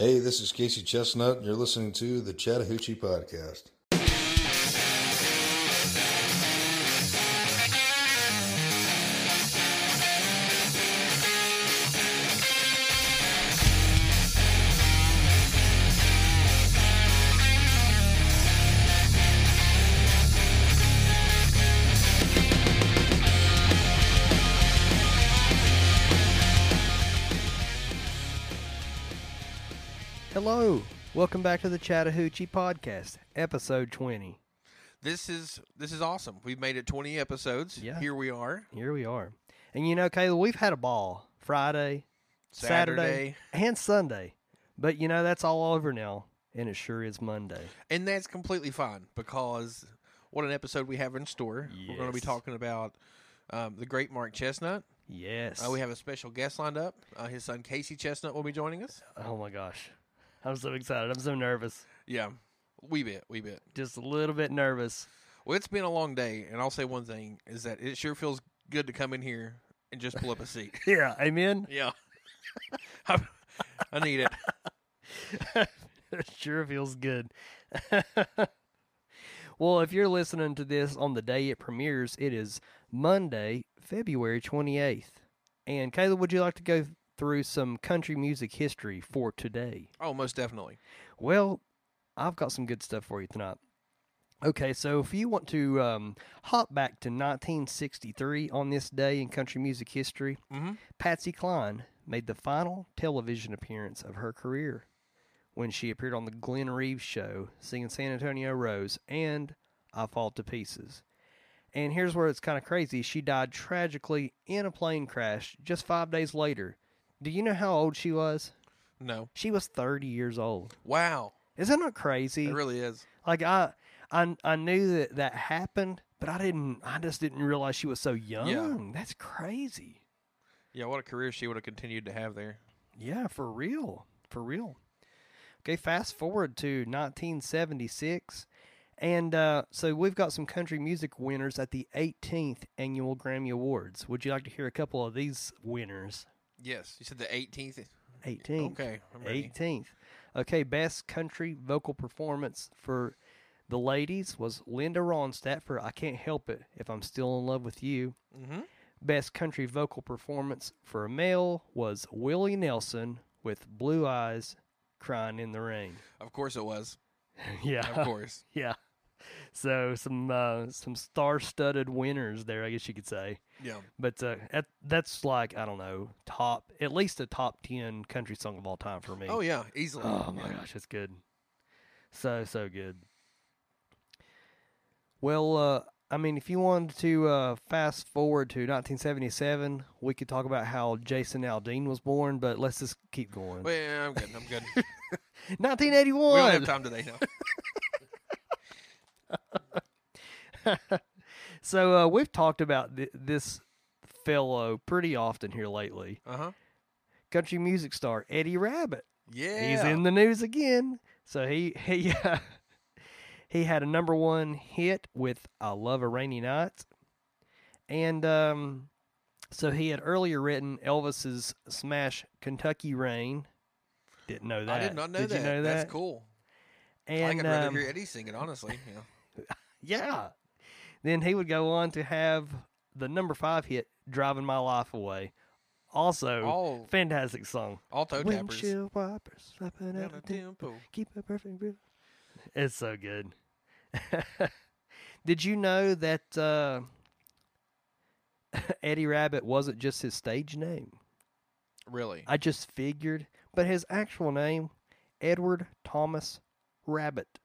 Hey, this is Casey Chesnutt, and you're listening to the Chattahoochee Podcast. Welcome back to the Chattahoochee Podcast, episode 20. This is this is awesome. We've made it 20 episodes. Yeah. Here we are. Here we are. And you know, Kayla, we've had a ball Friday, Saturday, Saturday. and Sunday. But you know, that's all over now, and it sure is Monday. And that's completely fine because what an episode we have in store. We're going to be talking about um, the great Mark Chesnutt. Yes. Uh, we have a special guest lined up. Uh, his son Casey Chesnutt will be joining us. oh my gosh. I'm so excited. I'm so nervous. Yeah, we bit, we bit. Just a little bit nervous. Well, it's been a long day, and I'll say one thing is that it sure feels good to come in here and just pull up a seat. Yeah, amen. yeah, I, I need it. sure feels good. well, if you're listening to this on the day it premieres, it is Monday, February 28th. And Kayla, would you like to go through some country music history for today? Oh, most definitely. Well, I've got some good stuff for you tonight. Okay, so if you want to um, hop back to 1963 on this day in country music history, Mm-hmm. Patsy Cline made the final television appearance of her career when she appeared on the Glenn Reeves show singing San Antonio Rose and I Fall to Pieces. And here's where it's kind of crazy. She died tragically in a plane crash just five days later. Do you know how old she was? No. She was 30 years old. Wow. Isn't that crazy? It really is. like I, I, I knew that that happened, but I didn't. I just didn't realize she was so young. That's crazy. Yeah, what a career she would have continued to have there. Yeah, for real. For real. Okay, fast forward to 1976. And uh, so we've got some country music winners at the 18th Annual Grammy Awards. Would you like to hear a couple of these winners? Yes, you said the 18th. 18th. Okay, I'm ready. 18th. Okay, best country vocal performance for the ladies was Linda Ronstadt for I Can't Help It If I'm Still in Love with You. Mm-hmm. Best country vocal performance for a male was Willie Nelson with Blue Eyes Crying in the Rain. Of course it was. yeah. Of course. yeah. So some uh, some star-studded winners there, I guess you could say. Yeah. But uh, that, that's like I don't know, top at least a top ten country song of all time for me. Oh yeah, easily. Oh my Yeah. gosh, it's good. So so good. Well, uh, I mean, if you wanted to uh, fast forward to 1977, we could talk about how Jason Aldean was born, but let's just keep going. Well, yeah, I'm good. I'm good. we 1981. don't have time today. No. So uh, we've talked about th- this fellow pretty often here lately. Uh huh. Country music star Eddie Rabbitt. Yeah. He's in the news again. So he he uh, he had a number one hit with "I Love a Rainy Night," and um, so he had earlier written Elvis's smash "Kentucky Rain." Didn't know that. I did not know Did that. you know That's cool. And I could rather um, hear Eddie sing it, honestly. Yeah. yeah. Then he would go on to have the number five hit "Driving My Life Away." Also, All fantastic song. all toe tappers. Windshield wipers slapping Down at the the tempo. tempo. Keep a perfect rhythm. It's so good. Did you know that uh, Eddie Rabbitt wasn't just his stage name? Really? I just figured, but his actual name, Edward Thomas Rabbitt.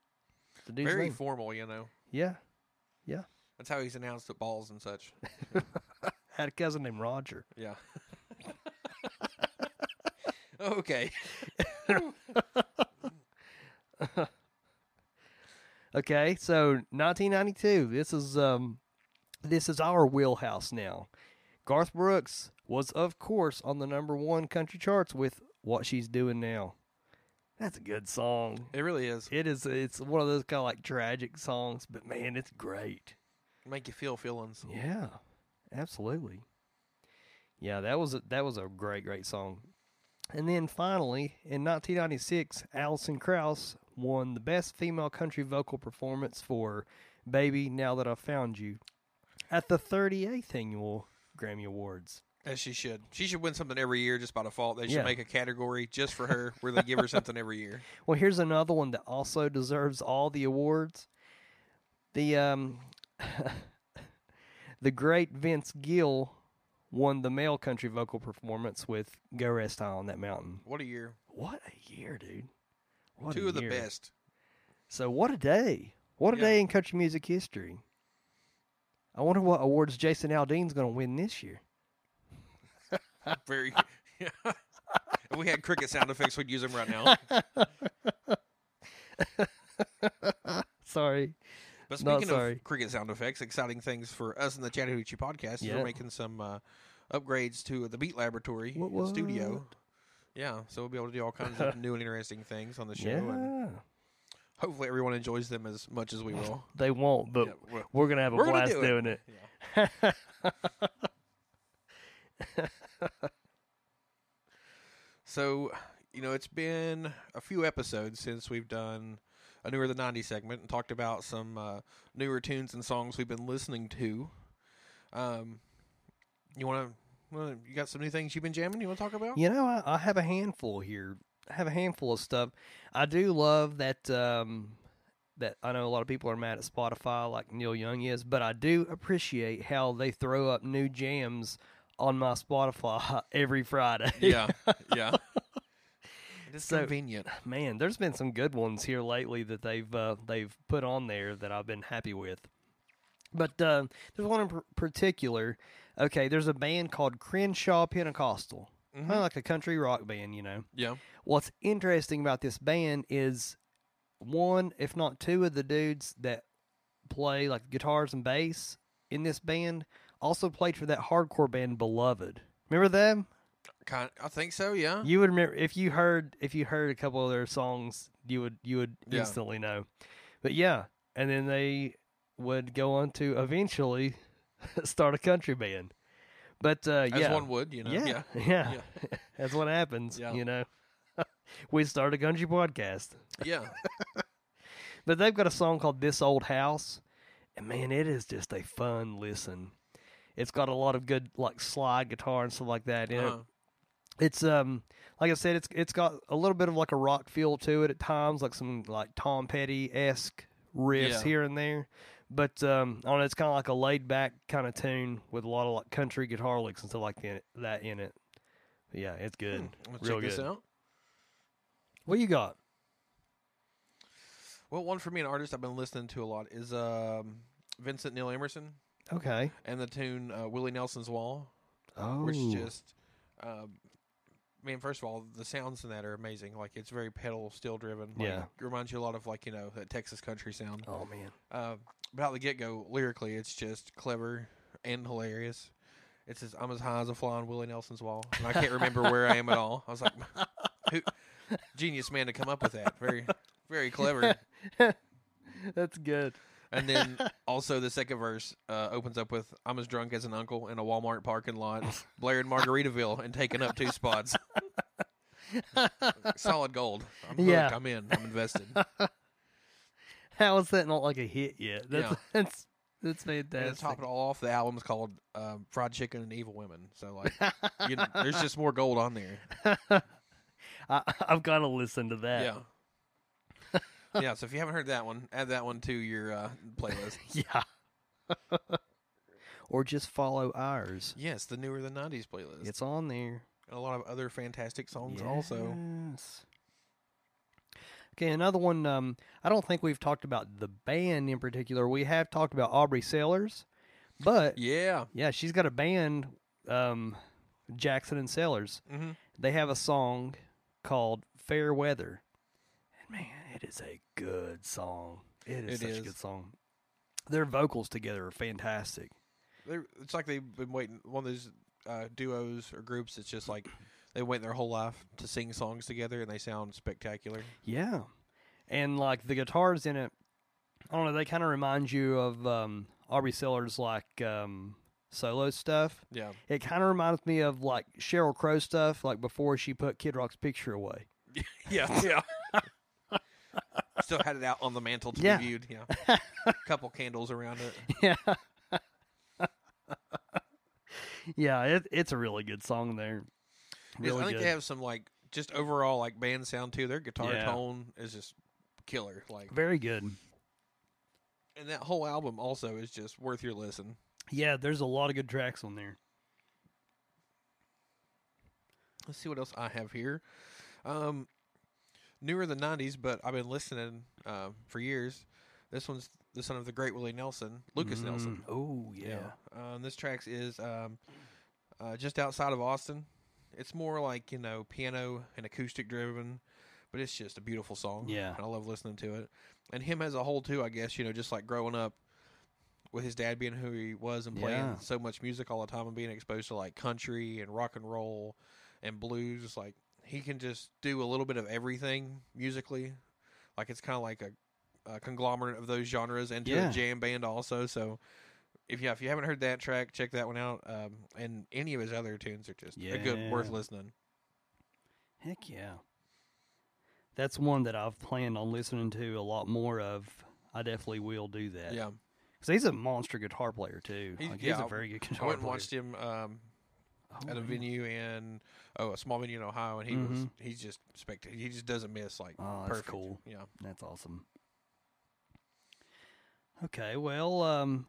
The dude's Very name. formal, you know. Yeah, yeah. That's how he's announced at balls and such. Had a cousin named Roger. Yeah. okay. Okay, so 1992. This is um, this is our wheelhouse now. Garth Brooks was, of course, on the number one country charts with "What She's Doing Now." That's a good song. It really is. It is. It's one of those kind of like tragic songs, but man, it's great. Make you feel feelings. Yeah, absolutely. Yeah, that was a, that was a great, great song. And then finally, in 1996, Alison Krauss won the Best Female Country Vocal Performance for Baby Now That I've Found You at the 38th Annual Grammy Awards. As she should. She should win something every year just by default. They should Yeah. make a category just for her where they give her something every year. Well, here's another one that also deserves all the awards. The um, the great Vince Gill won the male country vocal performance with "Go Rest High on That Mountain." What a year. What a year, dude! What Two of the best. So what a day! What a Yeah. day in country music history. I wonder what awards Jason Aldean's going to win this year. Very. if we had cricket sound effects, we'd use them right now. Sorry. But speaking of cricket sound effects, exciting things for us in the Chattahoochee podcast. Yeah. We're making some uh, upgrades to the Beat Laboratory What- and studio. Yeah, so we'll be able to do all kinds of new and interesting things on the show, and hopefully everyone enjoys them as much as we will. They won't, but Yeah, we're- we're going to have a blast do it. doing it. So, you know, it's been a few episodes since we've done a newer than 90 segment and talked about some uh, newer tunes and songs we've been listening to. Um, you want to, you got some new things you've been jamming you want to talk about? You know, I, I have a handful here. I have a handful of stuff. I do love that. Um, that I know a lot of people are mad at Spotify, like Neil Young is, but I do appreciate how they throw up new jams on my Spotify every Friday. Yeah, yeah. It's So- convenient. Man, there's been some good ones here lately that they've uh, they've put on there that I've been happy with. But uh, there's one in pr- particular. Okay, there's a band called Crenshaw Pentecostal, Mhm. kind of like a country rock band, you know. Yeah. What's interesting about this band is one, if not two, of the dudes that play like guitars and bass in this band also played for that hardcore band Beloved. Remember them? Kind I think so, yeah. You would remember if you heard if you heard a couple of their songs, you would you would Yeah. instantly know. But yeah, and then they would go on to eventually start a country band. But uh, As yeah, one would, you know. yeah, Yeah. yeah, that's what happens. Yeah. You know, we start a country podcast, Yeah. but they've got a song called "This Old House," and man, it is just a fun listen. It's got a lot of good like slide guitar and stuff like that in it. It's um like I said, it's it's got a little bit of like a rock feel to it at times, like some like Tom Petty esque riffs Yeah. here and there. But um, I don't know, it's kind of like a laid back kind of tune with a lot of like country guitar licks and stuff like that in it. But yeah, it's good, Hmm, real check this good. out. What you got? Well, one for me, an artist I've been listening to a lot is um, Vincent Neil Emerson Okay. and the tune uh, Willie Nelson's Wall, Oh, which just, um, man, first of all, the sounds in that are amazing. Like it's very pedal steel driven. Like, Yeah. it reminds you a lot of like you know that Texas country sound. oh man, Uh, about the get go, lyrically, it's just clever and hilarious. It says, "I'm as high as a fly on Willie Nelson's wall," and I can't remember where I am at all. I was like, "Who, genius man to come up with that." Very, very clever. that's good. And then also the second verse uh, opens up with "I'm as drunk as an uncle in a Walmart parking lot, Blair blaring Margaritaville and taking up two spots." Solid gold. I'm hooked. Yeah. I'm in. I'm invested. How is that not like a hit yet? That's Yeah. that's that's And to top it all off, the album's called um, "Fried Chicken and Evil Women." So like, you know, there's just more gold on there. I, I've got to listen to that. Yeah. yeah. So if you haven't heard that one, add that one to your uh, playlist. Yeah. or just follow ours. yes, the newer than '90s playlist. It's on there. and a lot of other fantastic songs also. Yes. Okay, another one. Um, I don't think we've talked about the band in particular. We have talked about Aubrie Sellers, but yeah, Yeah. she's got a band, um, Jackson and Sellers. hmm They have a song called "Fair Weather," and man, it is a good song. It is It such is. a good song. Their vocals together are fantastic. They're, it's like they've been waiting. One of those uh, duos or groups. It's just like they wait their whole life to sing songs together, and they sound spectacular. Yeah, and like the guitars in it, I don't know. They kind of remind you of um, Aubrie Sellers, like um, solo stuff. Yeah. It kind of reminds me of like Sheryl Crow stuff, like before she put Kid Rock's picture away. Yeah. Yeah. Still had it out on the mantle to Yeah. be viewed. Yeah. couple candles around it. Yeah. yeah, it, it's a really good song there. Really I think good. they have some like just overall like band sound too. Their guitar Yeah. tone is just killer. Like, Very good. and that whole album also is just worth your listen. Yeah, there's a lot of good tracks on there. Let's see what else I have here. Um, newer than '90s, but I've been listening uh, for years. This one's the son of the great Willie Nelson, Lucas Nelson. Oh yeah. Um, this track is um, uh, just outside of Austin. It's more like you know piano and acoustic driven, but it's just a beautiful song. Yeah. and I love listening to it. And him as a whole too, I guess you know just like growing up with his dad being who he was and playing Yeah. so much music all the time and being exposed to like country and rock and roll and blues. Like he can just do a little bit of everything musically. Like it's kind of like a, a conglomerate of those genres into Yeah. a jam band also. So if you if you haven't heard that track, check that one out. Um, and any of his other tunes are just a good worth listening. Heck yeah. That's one that I've planned on listening to a lot more of. I definitely will do that. Yeah, Because he's a monster guitar player too. He's- Like, yeah, he's a very good guitar. I went and player. watched him um, Oh, at a venue in oh a small venue in Ohio, and he was Mhm. he's just spectacular. He just doesn't miss like Oh, perfect. cool. Yeah, That's awesome. Okay, well, um,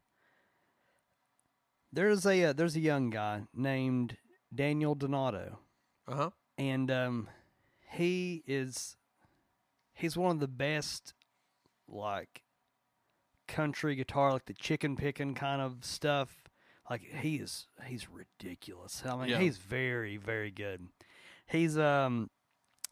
there's a uh, there's a young guy named Daniel Donato, uh huh. and um, he is he's one of the best like country guitar, like the chicken picking kind of stuff. Like he is he's ridiculous. I mean, Yeah. he's very very good. He's um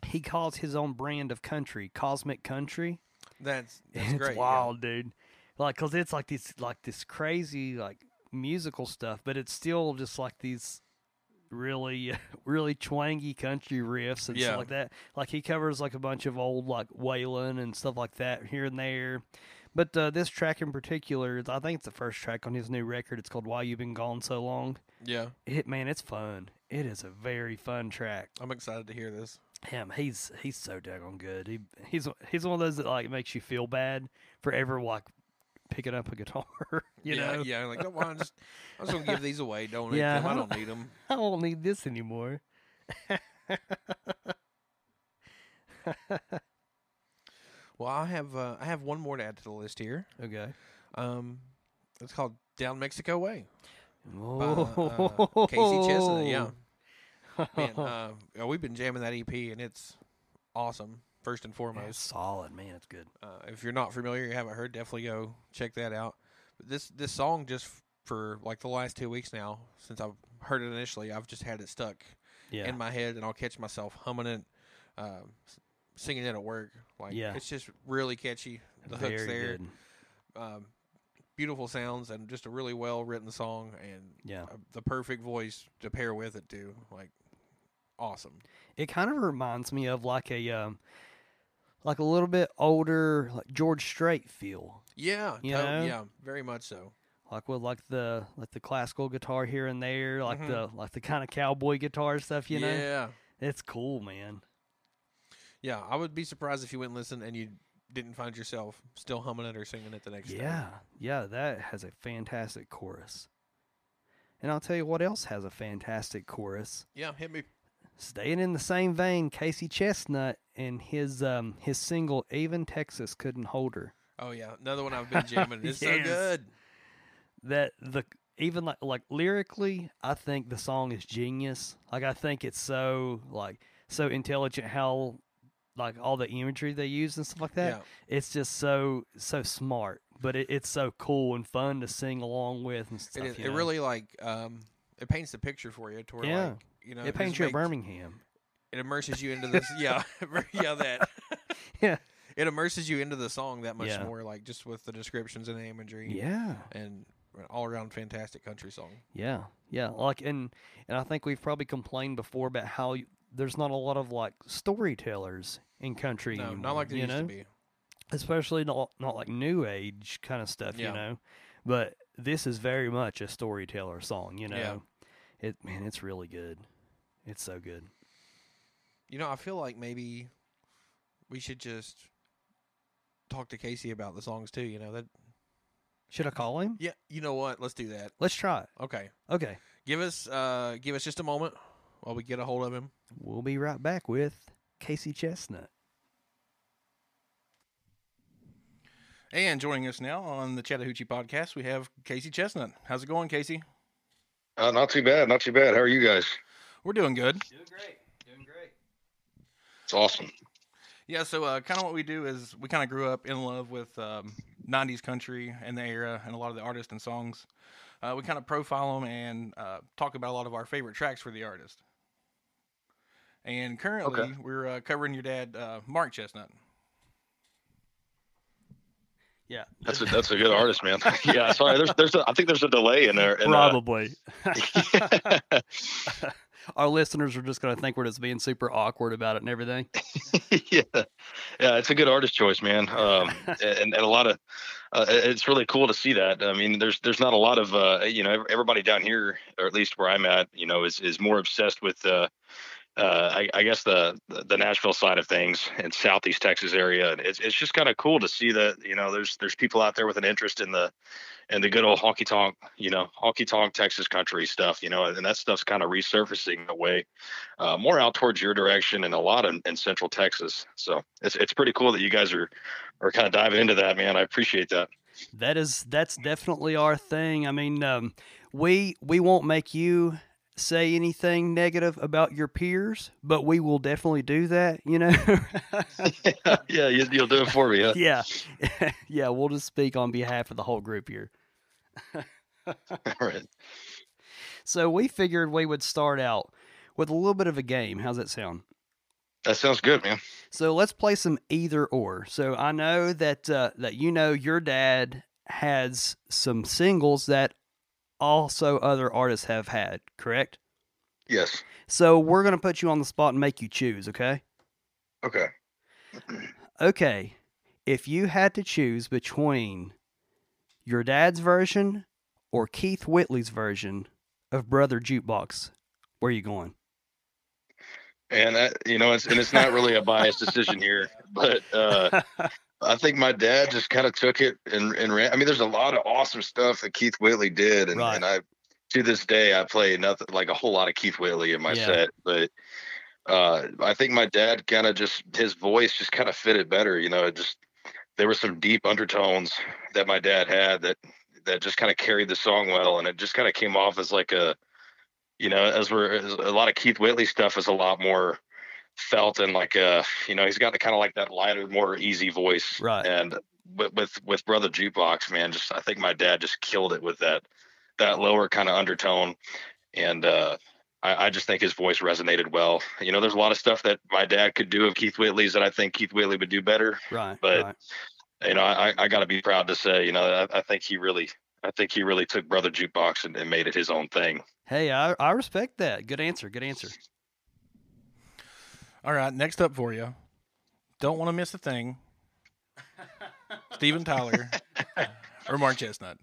he calls his own brand of country cosmic country. That's that's it's great. yeah. wild, dude. Like, cause it's like this, like this crazy, like musical stuff, but it's still just like these really, really twangy country riffs and Yeah. stuff like that. Like he covers like a bunch of old like Waylon and stuff like that here and there. But uh, this track in particular, I think it's the first track on his new record. It's called "Why You've Been Gone So Long." Yeah, It man, it's fun. It is a very fun track. I'm excited to hear this. Him, he's he's so daggone good. He he's he's one of those that like makes you feel bad for ever like picking up a guitar. you yeah, know, yeah. Like, don't mind, just I'm just gonna give these away. Donate Yeah. them. I don't need them. I don't need this anymore. Well, I have uh, I have one more to add to the list here. Okay. Um, it's called Down Mexico Way. by, Oh, uh, Casey Chesnutt. Yeah, man. Uh, we've been jamming that EP, and it's awesome. First and foremost, solid, man. It's good. uh, if you're not familiar, you haven't heard, definitely go check that out. But this this song just f- for like the last two weeks now, since I've heard it initially, I've just had it stuck Yeah. in my head, and I'll catch myself humming it, um, s- singing it at work. Like Yeah. it's just really catchy. The hooks there, good. um, beautiful sounds, and just a really well written song, and Yeah. uh, the perfect voice to pair with it too. Like awesome. It kind of reminds me of like a um, like a little bit older like George Strait feel. Yeah, You to- know? yeah, very much so. like with like the like the classical guitar here and there, like Mhm. the like the kind of cowboy guitar stuff, you know. yeah, It's cool, man. Yeah. I would be surprised if you went and listened and you didn't find yourself still humming it or singing it the next day. Yeah, yeah, that has a fantastic chorus. And I'll tell you what else has a fantastic chorus. yeah. Hit me. Staying in the same vein, Casey Chesnutt and his um his single "Even Texas Couldn't Hold Her." Oh yeah, another one I've been jamming. It's so good. That the even like like lyrically, I think the song is genius. Like I think it's so like so intelligent how like all the imagery they use and stuff like that. Yeah. It's just so so smart, but it, it's so cool and fun to sing along with and stuff. It, is, it know? really like um, it paints the picture for you Yeah. like you know it paints you at Birmingham. It immerses you into this. yeah, yeah. That. Yeah. It immerses you into the song that much Yeah. more, like just with the descriptions and the imagery. Yeah. and an all around fantastic country song. Yeah, yeah. Like, and and I think we've probably complained before about how there's not a lot of like storytellers in country No, anymore. not like there you used know? to be. Especially not not like new age kind of stuff. Yeah. You know, but this is very much a storyteller song. You know, Yeah. it man, it's really good. It's so good. You know, I feel like maybe we should just talk to Casey about the songs too. You know that. Should I call him? Yeah. You know what? Let's do that. Let's try it. Okay. Okay, Give us uh give us just a moment while we get a hold of him. we'll be right back with Casey Chesnutt. And joining us now on the Chattahoochee podcast, we have Casey Chesnutt. How's it going, Casey? Uh, not too bad, not too bad. How are you guys? We're doing good. Doing great. Doing great. It's awesome. Yeah, so uh, kind of what we do is we kind of grew up in love with um, 90s country and the era and a lot of the artists and songs. Uh, we kind of profile them and uh, talk about a lot of our favorite tracks for the artist. And currently, Okay. we're uh, covering your dad, uh, Mark Chesnutt. Yeah, That's a that's a good artist, man. yeah, sorry. There's there's a, I think there's a delay in there. in, uh, probably. Our listeners are just going to think we're just being super awkward about it and everything. yeah, yeah. It's a good artist choice, man. Um, and and a lot of uh, it's really cool to see that. I mean, there's there's not a lot of uh, you know everybody down here, or at least where I'm at, you know, is is more obsessed with. Uh, uh, I, I guess the the Nashville side of things in Southeast Texas area, it's it's just kind of cool to see that you know there's there's people out there with an interest in the in the good old honky tonk, you know, honky tonk Texas country stuff, you know, and that stuff's kind of resurfacing the way uh, more out towards your direction and a lot in, in Central Texas. So it's it's pretty cool that you guys are are kind of diving into that, man. I appreciate that. That is that's definitely our thing. I mean, um, we we won't make you say anything negative about your peers, but we will definitely do that. You know. yeah, you, you'll do it for me. Yeah. yeah, yeah. We'll just speak on behalf of the whole group here. All right. So we figured we would start out with a little bit of a game. How's that sound? That sounds good, man. So let's play some either or. So I know that uh, that you know your dad has some singles that also other artists have had, correct? Yes. So we're gonna put you on the spot and make you choose, okay? Okay. Okay. If you had to choose between your dad's version or Keith Whitley's version of Brother Jukebox, where are you going? And that, you know, it's and it's not really a biased decision here, but uh, I think my dad just kind of took it and and ran. I mean, there's a lot of awesome stuff that Keith Whitley did, and, Right. and I to this day I play nothing like a whole lot of Keith Whitley in my Yeah. set, but uh, I think my dad kind of just his voice just kind of fitted better. You know, it just there were some deep undertones that my dad had that that just kind of carried the song well, and it just kind of came off as like a you know, as we're as a lot of Keith Whitley stuff is a lot more felt and like uh you know he's got the kind of like that lighter more easy voice Right. and with with with brother jukebox man just i think my dad just killed it with that that lower kind of undertone and uh I, I just think his voice resonated well you know there's a lot of stuff that my dad could do of keith whitley's that i think keith whitley would do better right. But- right. you know i i got to be proud to say you know I, I think he really i think he really took brother jukebox and, and made it his own thing Hey, I, I respect that. Good answer. Good answer. All right, next up for you. Don't want to miss a thing. Steven Tyler or Mark Chesnutt.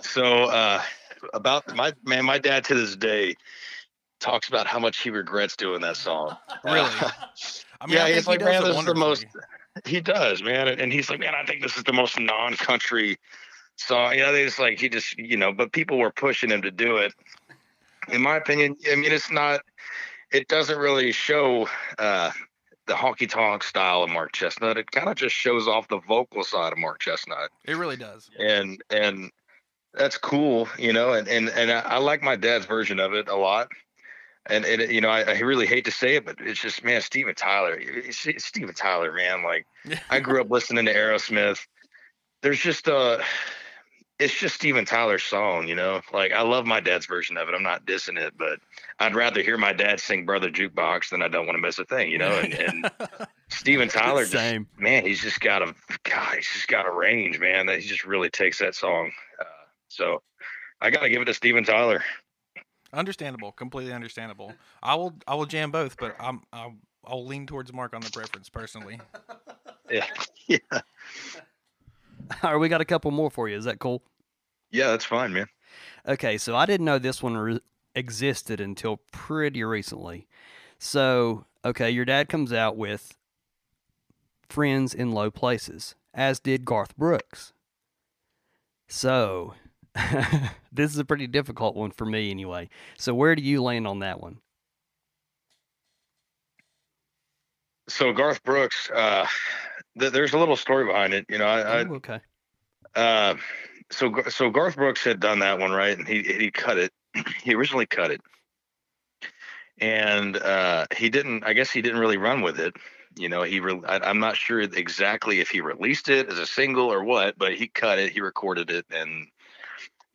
So uh about my man, my dad to this day talks about how much he regrets doing that song. Really? I mean, Yeah, I he's he like, does man, it this is the most- he does, man, and he's like, man, I think this is the most non-country song. You know, they just like he just, you know, but people were pushing him to do it. In my opinion, I mean, it's not. It doesn't really show uh the honky tonk style of Mark Chesnutt. It kind of just shows off the vocal side of Mark Chesnutt. It really does. and and that's cool, you know. And and and I, I like my dad's version of it a lot. And and you know, I, I really hate to say it, but it's just man, Steven Tyler, it's, it's Steven Tyler, man. Like I grew up listening to Aerosmith. There's just uh it's just Steven Tyler's song, you know. Like I love my dad's version of it. I'm not dissing it, but I'd rather hear my dad sing Brother Jukebox than I don't want to miss a thing, you know. And, and Steven Tyler just Same. man, he's just got a God, he's just got a range, man. That he just really takes that song. Uh, so I got to give it to Steven Tyler. Understandable, completely understandable. I will, I will jam both, but I'm, I'll, I'll lean towards Mark on the preference personally. Yeah, yeah. All right, we got a couple more for you. Is that cool? Yeah, that's fine, man. Okay, so I didn't know this one re- existed until pretty recently. So, okay, your dad comes out with Friends in Low Places, as did Garth Brooks. So, this is a pretty difficult one for me anyway. So, where do you land on that one? So Garth Brooks, uh, th- there's a little story behind it. You know, I, I Oh, okay. uh, so so Garth Brooks had done that one right, and he he cut it. he originally cut it, and uh, he didn't. I guess he didn't really run with it. You know, he. Re- I, I'm not sure exactly if he released it as a single or what, but he cut it. He recorded it, and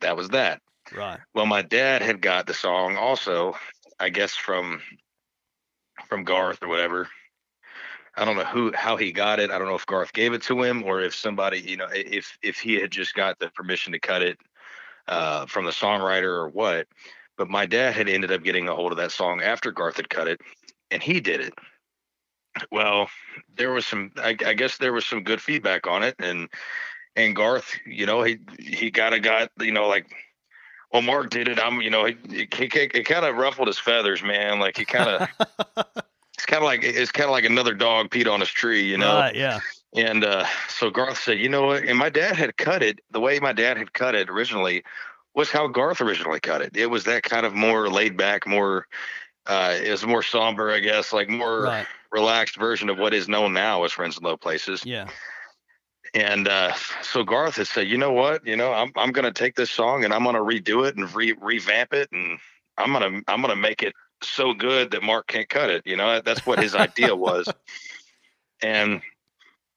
that was that. Right. Well, my dad had got the song also, I guess from from Garth or whatever. I don't know who how he got it. I don't know if Garth gave it to him or if somebody, you know, if if he had just got the permission to cut it uh, from the songwriter or what. But my dad had ended up getting a hold of that song after Garth had cut it, and he did it. Well, there was some, I, I guess there was some good feedback on it, and and Garth, you know, he he kind of got, you know, like well, Mark did it. I'm, you know, he, he, he it kind of ruffled his feathers, man. Like he kind of, it's kind of like it's kind of like another dog peed on his tree, you know. Right, yeah. And uh, so Garth said, you know what? And my dad had cut it the way my dad had cut it originally was how Garth originally cut it. It was that kind of more laid back, more, uh, it was more somber, I guess, like more Right. relaxed version of what is known now as Friends in Low Places. Yeah. And uh, so Garth had said, you know what, you know, I'm I'm gonna take this song and I'm gonna redo it and re- revamp it and I'm gonna I'm gonna make it so good that Mark can't cut it. You know, that's what his idea was. And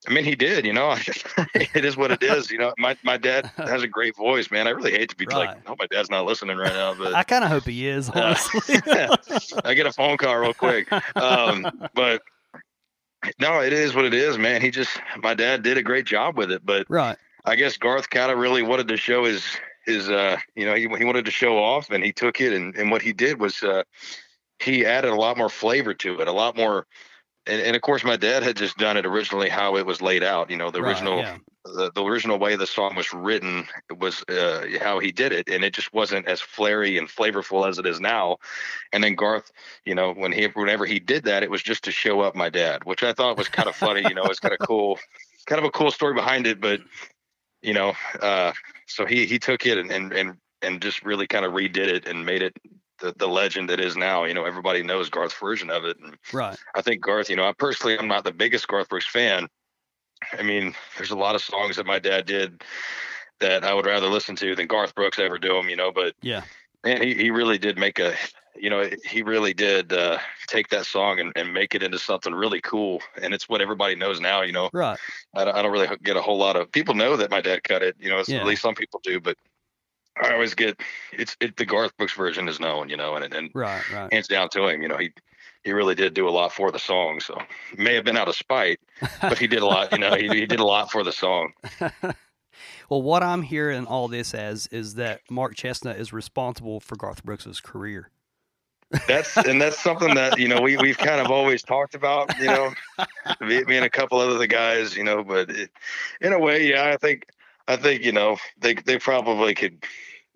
I mean, he did. You know, it is what it is. You know, my my dad has a great voice, man. I really hate to be Right. like, oh, my dad's not listening right now, but I kind of hope he is, honestly. I get a phone call real quick. Um, but no, it is what it is, man. He just my dad did a great job with it, but right. I guess Garth kind of really wanted to show his his uh you know he he wanted to show off and he took it and and what he did was uh he added a lot more flavor to it, a lot more and, and of course my dad had just done it originally how it was laid out, you know, the Right, original yeah. the, the original way the song was written was uh, how he did it, and it just wasn't as flary and flavorful as it is now. And then Garth, you know, when he whenever he did that, it was just to show up my dad, which I thought was kind of funny. You know, it's kind of cool, kind of a cool story behind it. But you know, uh, so he he took it and and and, and just really kind of redid it and made it. The, the legend that is now, you know, everybody knows Garth's version of it. And Right. I think Garth, you know, I personally, I'm not the biggest Garth Brooks fan. I mean, there's a lot of songs that my dad did that I would rather listen to than Garth Brooks ever do them, you know, but Yeah. man, he, he really did make a, you know, he really did uh, take that song and, and make it into something really cool. And it's what everybody knows now, you know, Right. I don't, I don't really get a whole lot of people know that my dad cut it, you know, Yeah. at least some people do, but I always get it's it, the Garth Brooks version is known, you know, and, and Right. Right. hands down to him. You know, he he really did do a lot for the song. So may have been out of spite, but he did a lot. You know, he, he did a lot for the song. well, what I'm hearing all this as is that Mark Chesnutt is responsible for Garth Brooks's career. That's and that's something that you know we we've kind of always talked about. You know, me, me and a couple other the guys. You know, but it, in a way, yeah, I think I think you know they they probably could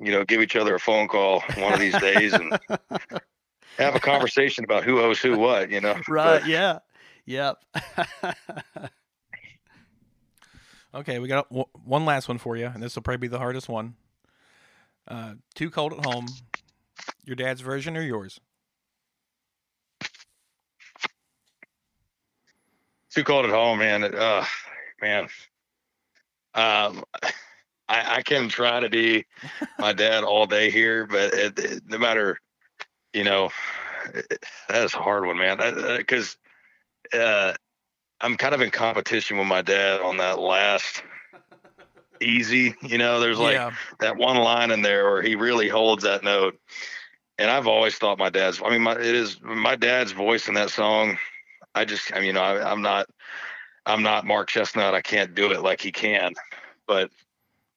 you know give each other a phone call one of these days and have a conversation about who owes who what. You know, Right. But, Yeah. Yep. Okay, we got one last one for you, and this will probably be the hardest one. Uh, too cold at home. Your dad's version or yours? Too cold at home, man. Uh, man. Um, I, I can try to be my dad all day here, but it, it, no matter, you know, that's a hard one, man. Because uh, I'm kind of in competition with my dad on that last easy. You know, there's like yeah, that one line in there where he really holds that note. And I've always thought my dad's, I mean, my, it is my dad's voice in that song. I just, I mean, I, I'm not, I'm not Mark Chesnutt. I can't do it like he can, but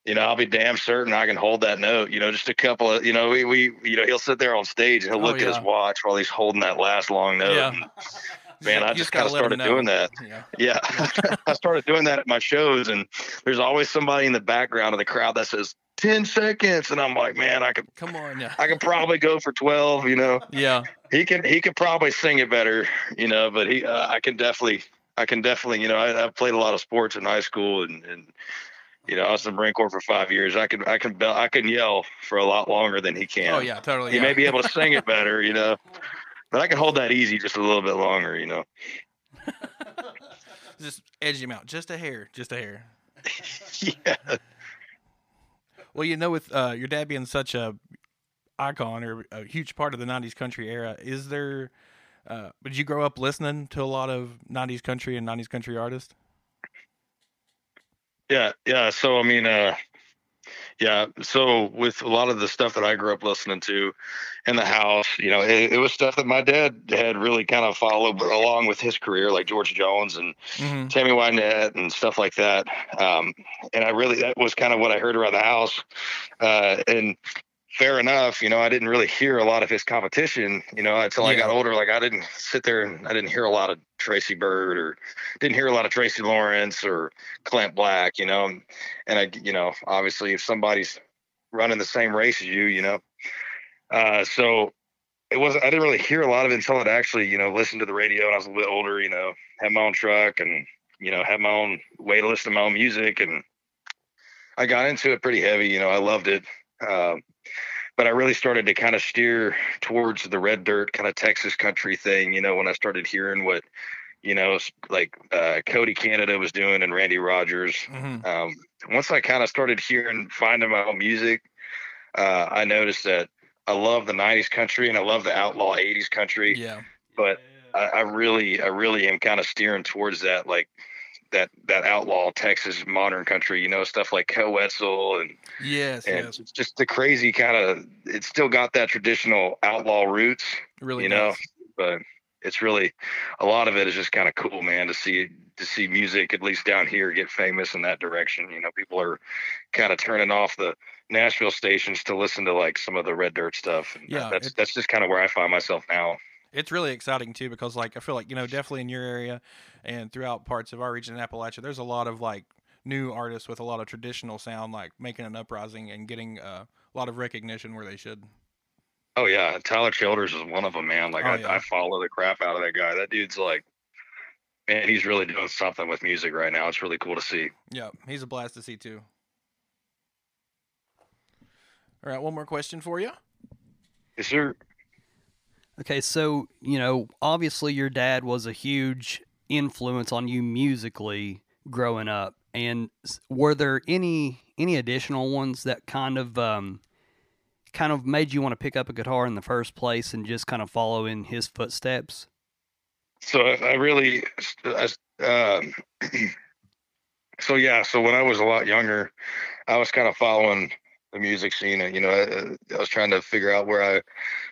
you know, I'll be damn certain I can hold that note, you know, just a couple of, you know, we, we, you know, he'll sit there on stage and he'll Oh, look at his watch while he's holding that last long note. Yeah. And man, I You just kind of started doing that. Yeah. Yeah, I started doing that at my shows, and there's always somebody in the background of the crowd that says 10 seconds, and I'm like, man, I could, Come on. Yeah. I could probably go for 12. You know, Yeah. he can, he could probably sing it better, you know, but he, uh, I can definitely, I can definitely, you know, I, I played a lot of sports in high school, and, and you know, I was in the Marine Corps for five years. I can, I can, bell, I can yell for a lot longer than he can. Oh yeah. Totally. He yeah. may be able to sing it better, you know, but I can hold that easy just a little bit longer, you know. Just edge him out just a hair. Just a hair. yeah. Well, you know, with uh, your dad being such a icon or a huge part of the '90s country era, is there? Uh, did you grow up listening to a lot of '90s country and '90s country artists? Yeah, yeah. So I mean, uh, yeah. So with a lot of the stuff that I grew up listening to in the house, you know, it, it was stuff that my dad had really kind of followed along with his career, like George Jones and Mm-hmm. Tammy Wynette and stuff like that. Um, and I really that was kind of what I heard around the house. Uh, and fair enough, you know, I didn't really hear a lot of his competition, you know, until I got older. Like I didn't sit there and I didn't hear a lot of Tracy Byrd or didn't hear a lot of Tracy Lawrence or Clint Black, you know. And I, you know, obviously if somebody's running the same race as you, you know, uh, so it wasn't. I didn't really hear a lot of it until I'd actually, you know, listened to the radio. And I was a little bit older, you know, had my own truck and you know had my own way to listen to my own music, and I got into it pretty heavy. You know, I loved it. Um, but I really started to kind of steer towards the red dirt kind of Texas country thing, you know, when I started hearing what, you know, like uh, Cody Canada was doing and Randy Rogers. Mm-hmm. Um, once I kind of started hearing, finding my own music, uh, I noticed that I love the 90s country and I love the outlaw 80s country, Yeah. but I, I really, I really am kind of steering towards that, like that, that outlaw Texas modern country, you know, stuff like Koe Wetzel and Yes. and Yes. it's just the crazy kind of it's still got that traditional outlaw roots It really. you know but it's really a lot of it is just kind of cool man to see to see music at least down here get famous in that direction you know people are kind of turning off the nashville stations to listen to like some of the red dirt stuff and Yeah, that's it- that's just kind of where i find myself now It's really exciting too because like I feel like you know definitely in your area and throughout parts of our region in Appalachia, there's a lot of like new artists with a lot of traditional sound like making an uprising and getting uh, a lot of recognition where they should. oh yeah tyler childers is one of them man like Oh, I, yeah. I follow the crap out of that guy that dude's like man he's really doing something with music right now it's really cool to see Yeah, he's a blast to see too. All right, one more question for you. yes sir Okay, so you know, obviously your dad was a huge influence on you musically growing up, and were there any any additional ones that kind of um, kind of made you want to pick up a guitar in the first place and just kind of follow in his footsteps? so I really, um, so yeah, so when I was a lot younger, I was kind of following the music scene, and you know, I, I was trying to figure out where I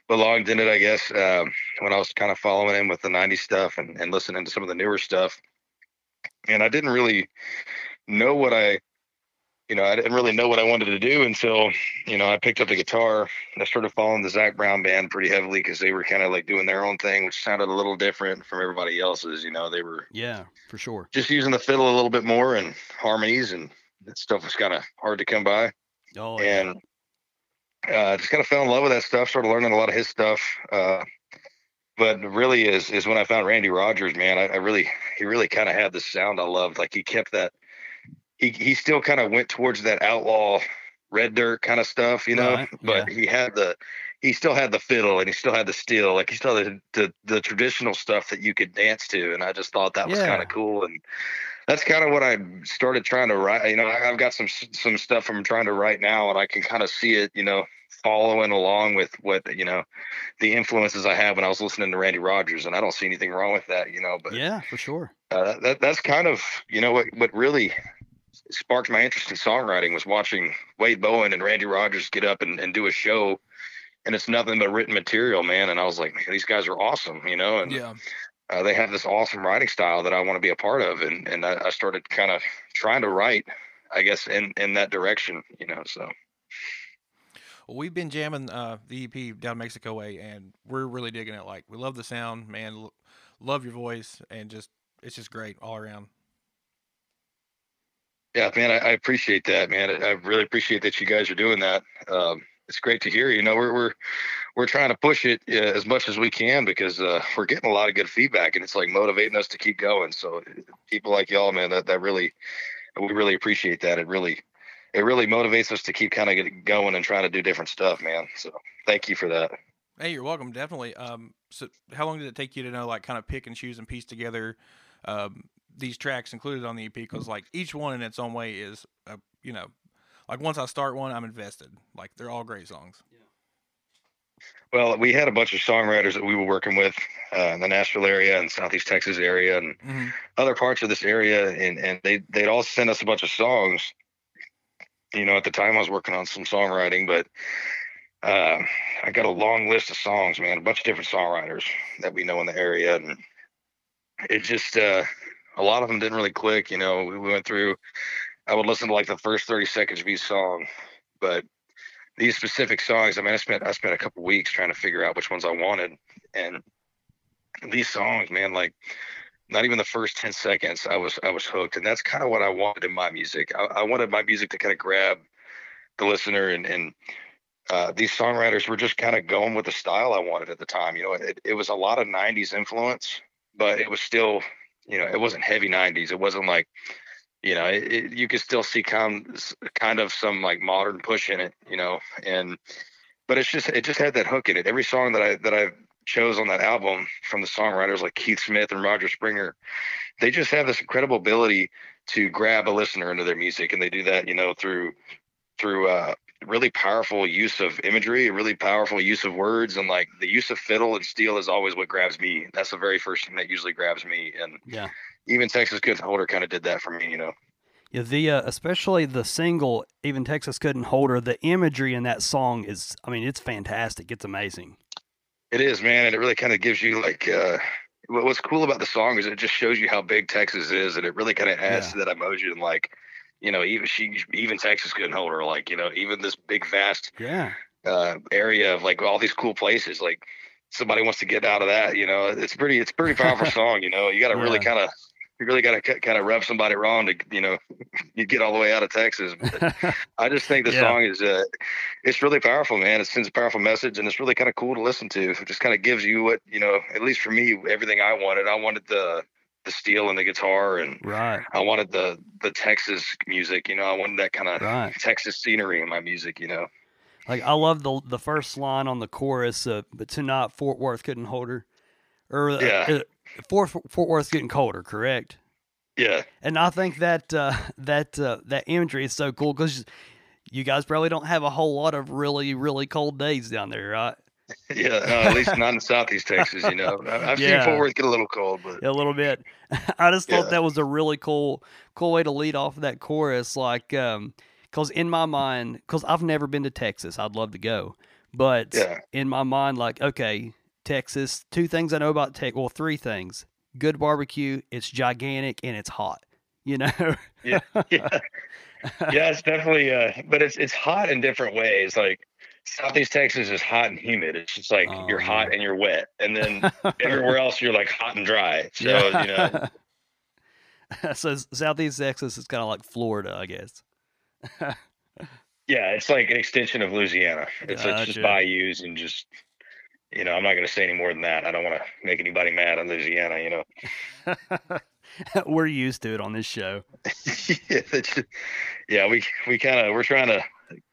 belonged in it. I guess um, when I was kind of following in with the '90s stuff and, and listening to some of the newer stuff, and I didn't really know what I, you know, I didn't really know what I wanted to do until you know I picked up the guitar and I started following the Zac Brown band pretty heavily because they were kind of like doing their own thing, which sounded a little different from everybody else's. You know, they were Yeah, for sure. just using the fiddle a little bit more and harmonies and that stuff was kind of hard to come by. Oh, yeah. And uh, just kind of fell in love with that stuff. Started learning a lot of his stuff. Uh, but really is is when I found Randy Rogers, man. I, I really he really kind of had the sound I loved. Like he kept that. He he still kind of went towards that outlaw red dirt kind of stuff, you know. Right, But he had the he still had the fiddle and he still had the steel. Like he still had the the, the traditional stuff that you could dance to. And I just thought that was kind of cool. And that's kind of what I started trying to write. You know, I- I've got some some stuff I'm trying to write now, and I can kind of see it. You know, following along with what you know, the influences I have when I was listening to Randy Rogers, and I don't see anything wrong with that. You know, but yeah, for sure. uh, that that's kind of you know what what really sparked my interest in songwriting was watching Wade Bowen and Randy Rogers get up and, and do a show. And it's nothing but written material, man. And I was like, man, these guys are awesome, you know. And Yeah. Uh, they have this awesome writing style that I want to be a part of, and and I, I started kind of trying to write, I guess, in in that direction, you know. So Well, we've been jamming uh, the EP down Mexico way, and we're really digging it. Like, we love the sound, man. l- love your voice and just it's just great all around. Yeah, man, I, I appreciate that, man. I, I really appreciate that you guys are doing that. Um, it's great to hear. You know, we're we're we're trying to push it uh, as much as we can because uh, we're getting a lot of good feedback, and it's like motivating us to keep going. So, people like y'all, man, that that really we really appreciate that. It really it really motivates us to keep kind of going and trying to do different stuff, man. So, thank you for that. Hey, you're welcome. Definitely. Um, so how long did it take you to know, like, kind of pick and choose and piece together um, these tracks included on the EP? Because like each one in its own way is, a, you know, like once I start one, I'm invested. Like they're all great songs. Well, we had a bunch of songwriters that we were working with uh, in the Nashville area and Southeast Texas area and Mhm. other parts of this area, and and they they'd all send us a bunch of songs. You know, at the time I was working on some songwriting, but uh, I got a long list of songs, man, a bunch of different songwriters that we know in the area, and it just uh, a lot of them didn't really click. You know, we went through. I would listen to like the first thirty seconds of each song, but these specific songs, I mean, I spent I spent a couple weeks trying to figure out which ones I wanted, and these songs, man, like not even the first 10 seconds i was i was hooked and that's kind of what i wanted in my music. I, I wanted my music to kind of grab the listener and and uh, these songwriters were just kind of going with the style i wanted at the time you know it, it was a lot of 90s influence but it was still you know it wasn't heavy 90s it wasn't like you know it, it, you could still see kind kind of some like modern push in it you know and but it's just it just had that hook in it every song that i that i chose on that album from the songwriters like Keith Smith and Roger Springer, they just have this incredible ability to grab a listener into their music, and they do that, you know, through through uh, really powerful use of imagery, really powerful use of words, and like the use of fiddle and steel is always what grabs me. That's the very first thing that usually grabs me, and Yeah. Even Texas couldn't hold her kind of did that for me, you know. Yeah, the uh, especially the single, even Texas couldn't hold her. The imagery in that song is, I mean, it's fantastic. It's amazing. It is, man, and it really kind of gives you like uh what's cool about the song is it just shows you how big Texas is, and it really kind of adds Yeah. to that emotion. And like, you know, even she, even Texas couldn't hold her. Like, you know, even this big vast Yeah, uh area of like all these cool places, like somebody wants to get out of that. You know, it's pretty, it's a pretty powerful song. You know, you got to really kind of, you really got to kind of rub somebody wrong to, you know, you get all the way out of Texas. But I just think the Yeah. song is uh, it's really powerful, man. It sends a powerful message, and it's really kind of cool to listen to. It just kind of gives you what you know. At least for me, everything I wanted. I wanted the the steel and the guitar, and right, I wanted the the Texas music. You know, I wanted that kind of right. Texas scenery in my music. You know. Like I love the the first line on the chorus, uh, but tonight Fort Worth couldn't hold her, or uh, Yeah. Fort Fort Worth getting colder, correct? Yeah. And I think that uh, that uh, that imagery is so cool because you guys probably don't have a whole lot of really really cold days down there, right? Yeah. No, at least not in Southeast Texas. You know, I- I've Yeah. seen Fort Worth get a little cold, but a little bit. I just thought Yeah. that was a really cool, cool way to lead off of that chorus. Like, um, cause in my mind, cause I've never been to Texas. I'd love to go, but Yeah. in my mind, like, okay, Texas. Two things I know about Texas. Well, three things: good barbecue, it's gigantic, and it's hot. You know. yeah, yeah, yeah. It's definitely, uh, but it's it's hot in different ways. Like Southeast Texas is hot and humid. It's just like Oh, you're hot yeah. and you're wet, and then everywhere else you're like hot and dry. So you know, so Southeast Texas is kind of like Florida, I guess. yeah, it's like an extension of Louisiana. It's, it's just Gotcha. bayous and just. You know, I'm not going to say any more than that. I don't want to make anybody mad on Louisiana. You know. We're used to it on this show. yeah, just- yeah, we we kind of we're trying to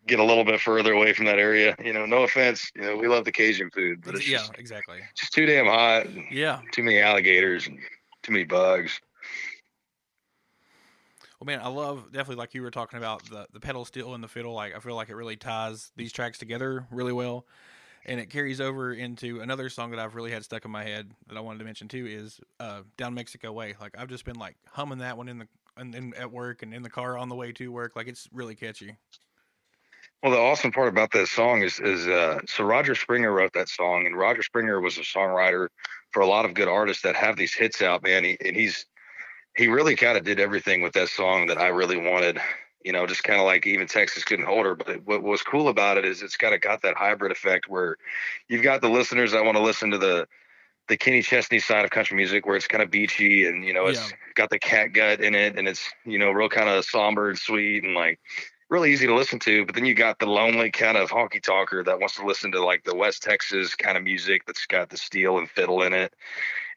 get a little bit further away from that area. You know, no offense. You know, we love the Cajun food, but it's yeah, just, exactly. just too damn hot. Yeah. too many alligators and too many bugs. Well, man, I love definitely like you were talking about the the pedal steel and the fiddle. Like I feel like it really ties these tracks together really well, and it carries over into another song that I've really had stuck in my head that I wanted to mention too is uh, "Down Mexico Way." Like I've just been like humming that one in the and in, at work and in the car on the way to work. Like it's really catchy. Well, the awesome part about that song is is uh, so Roger Springer wrote that song, and Roger Springer was a songwriter for a lot of good artists that have these hits out, man. He, and he's he really kind of did everything with that song that I really wanted. You know, just kind of like even Texas couldn't hold her. But it, what was cool about it is it's kind of got that hybrid effect where you've got the listeners that want to listen to the the Kenny Chesney side of country music where it's kind of beachy and you know it's Yeah. got the cat gut in it and it's you know real kind of somber and sweet and like really easy to listen to. But then you got the lonely kind of honky talker that wants to listen to like the West Texas kind of music that's got the steel and fiddle in it.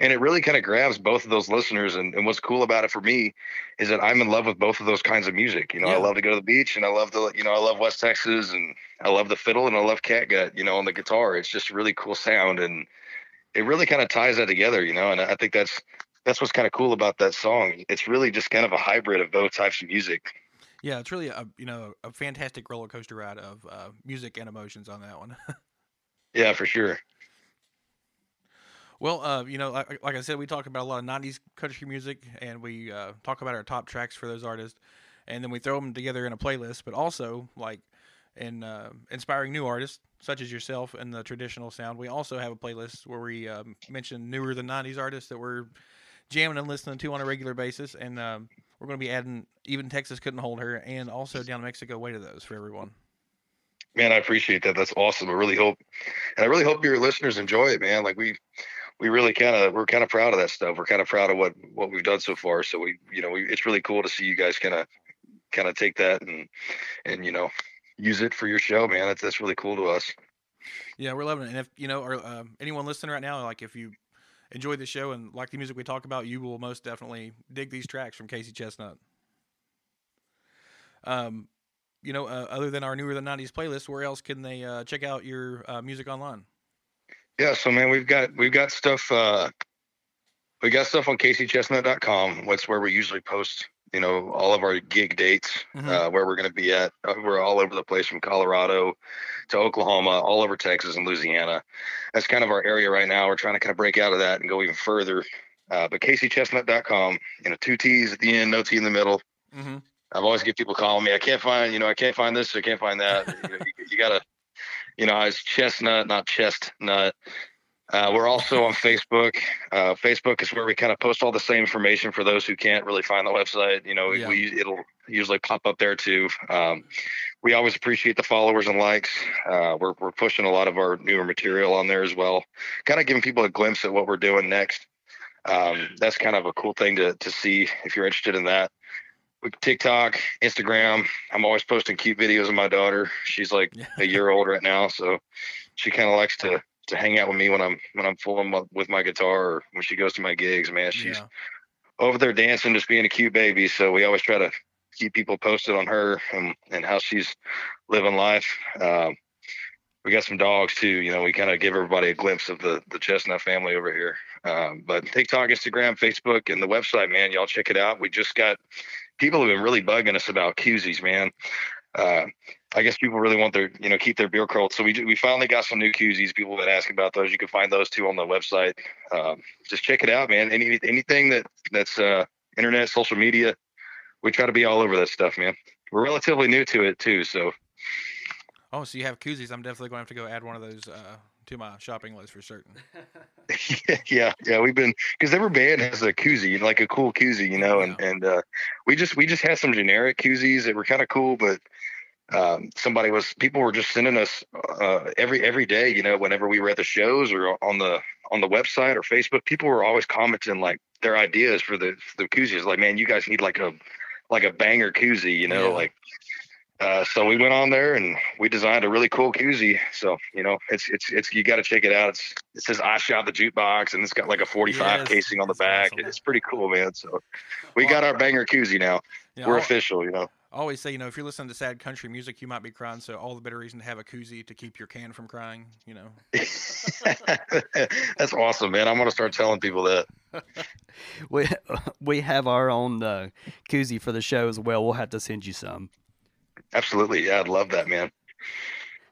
And it really kind of grabs both of those listeners. And, and what's cool about it for me is that I'm in love with both of those kinds of music. You know, Yeah. I love to go to the beach and I love to, you know, I love West Texas and I love the fiddle and I love catgut, you know, on the guitar. It's just a really cool sound. And it really kind of ties that together, you know, and I think that's, that's what's kind of cool about that song. It's really just kind of a hybrid of both types of music. Yeah, it's really a you know a fantastic roller coaster ride of uh, music and emotions on that one. Yeah, for sure. well, uh, you know, like, like I said, we talk about a lot of '90s country music, and we uh, talk about our top tracks for those artists, and then we throw them together in a playlist. But also, like in uh, inspiring new artists such as yourself and the traditional sound, we also have a playlist where we um, mention newer than '90s artists that we're jamming and listening to on a regular basis, and um, we're going to be adding even Texas couldn't hold her, and also down in Mexico way to those for everyone. man i appreciate that. That's awesome. I really hope and i really hope your listeners enjoy it man. Like we we really kind of we're kind of proud of that stuff. We're kind of proud of what what we've done so far. So we you know we, it's really cool to see you guys kind of kind of take that and and you know use it for your show man. That's that's really cool to us. Yeah, we're loving it. And if you know, or um, anyone listening right now, like if you enjoy the show and like the music we talk about, you will most definitely dig these tracks from Casey Chesnutt. Um, you know, uh, other than our newer than '90s playlist, where else can they uh, check out your uh, music online? yeah so man we've got we've got stuff uh we got stuff on caseychesnutt.com that's where we usually post you know all of our gig dates Mhm. uh, where we're going to be at Uh, we're all over the place from colorado to oklahoma all over texas and louisiana that's kind of our area right now we're trying to kind of break out of that and go even further uh, but caseychesnutt.com you know two t's at the end no t in the middle Mm-hmm. I've always get people calling me. I can't find, you know, I can't find this. I can't find that. you, know, you, you gotta, you know, it's chesnutt, not chestnut. Uh, we're also on Facebook. Uh, Facebook is where we kind of post all the same information for those who can't really find the website. You know, Yeah. we it'll usually pop up there too. Um, we always appreciate the followers and likes. Uh, we're we're pushing a lot of our newer material on there as well, kind of giving people a glimpse at what we're doing next. Um, that's kind of a cool thing to to see if you're interested in that. TikTok, Instagram. I'm always posting cute videos of my daughter. She's like a year old right now, so she kind of likes to to hang out with me when I'm when I'm fooling with my guitar or when she goes to my gigs. Man, she's Yeah. over there dancing, just being a cute baby. So we always try to keep people posted on her and and how she's living life. Um, we got some dogs too. You know, we kind of give everybody a glimpse of the the Chesnutt family over here. Um, but TikTok, Instagram, Facebook, and the website, man, y'all check it out. We just got people have been really bugging us about koozies, man. Uh, I guess people really want their, you know, keep their beer cold. So we we finally got some new koozies. People been asking about those. You can find those too on the website. Um, just check it out, man. Any anything that that's uh, internet, social media, we try to be all over that stuff, man. We're relatively new to it too, so Oh, so you have koozies? I'm definitely going to have to go add one of those uh, to my shopping list for certain. yeah, yeah, we've been because every band has a koozie, like a cool koozie, you know, and Yeah. and uh, we just we just had some generic koozies that were kind of cool, but um, somebody was people were just sending us uh, every every day, you know, whenever we were at the shows or on the on the website or Facebook, people were always commenting like their ideas for the for the koozies, like man, you guys need like a like a banger koozie, you know, Yeah. like. Uh, so we went on there and we designed a really cool koozie. So you know, it's it's it's you got to check it out. It's it says I shot the jukebox and it's got like a 45 Yes, casing on the back. awesome. It's pretty cool, man. So we got our banger koozie now. Yeah, We're I'll- official, you know. I always say, you know, if you're listening to sad country music, you might be crying. So all the better reason to have a koozie to keep your can from crying. You know. That's awesome, man. I'm gonna start telling people that. We we have our own uh, koozie for the show as well. We'll have to send you some. Absolutely, yeah, I'd love that, man.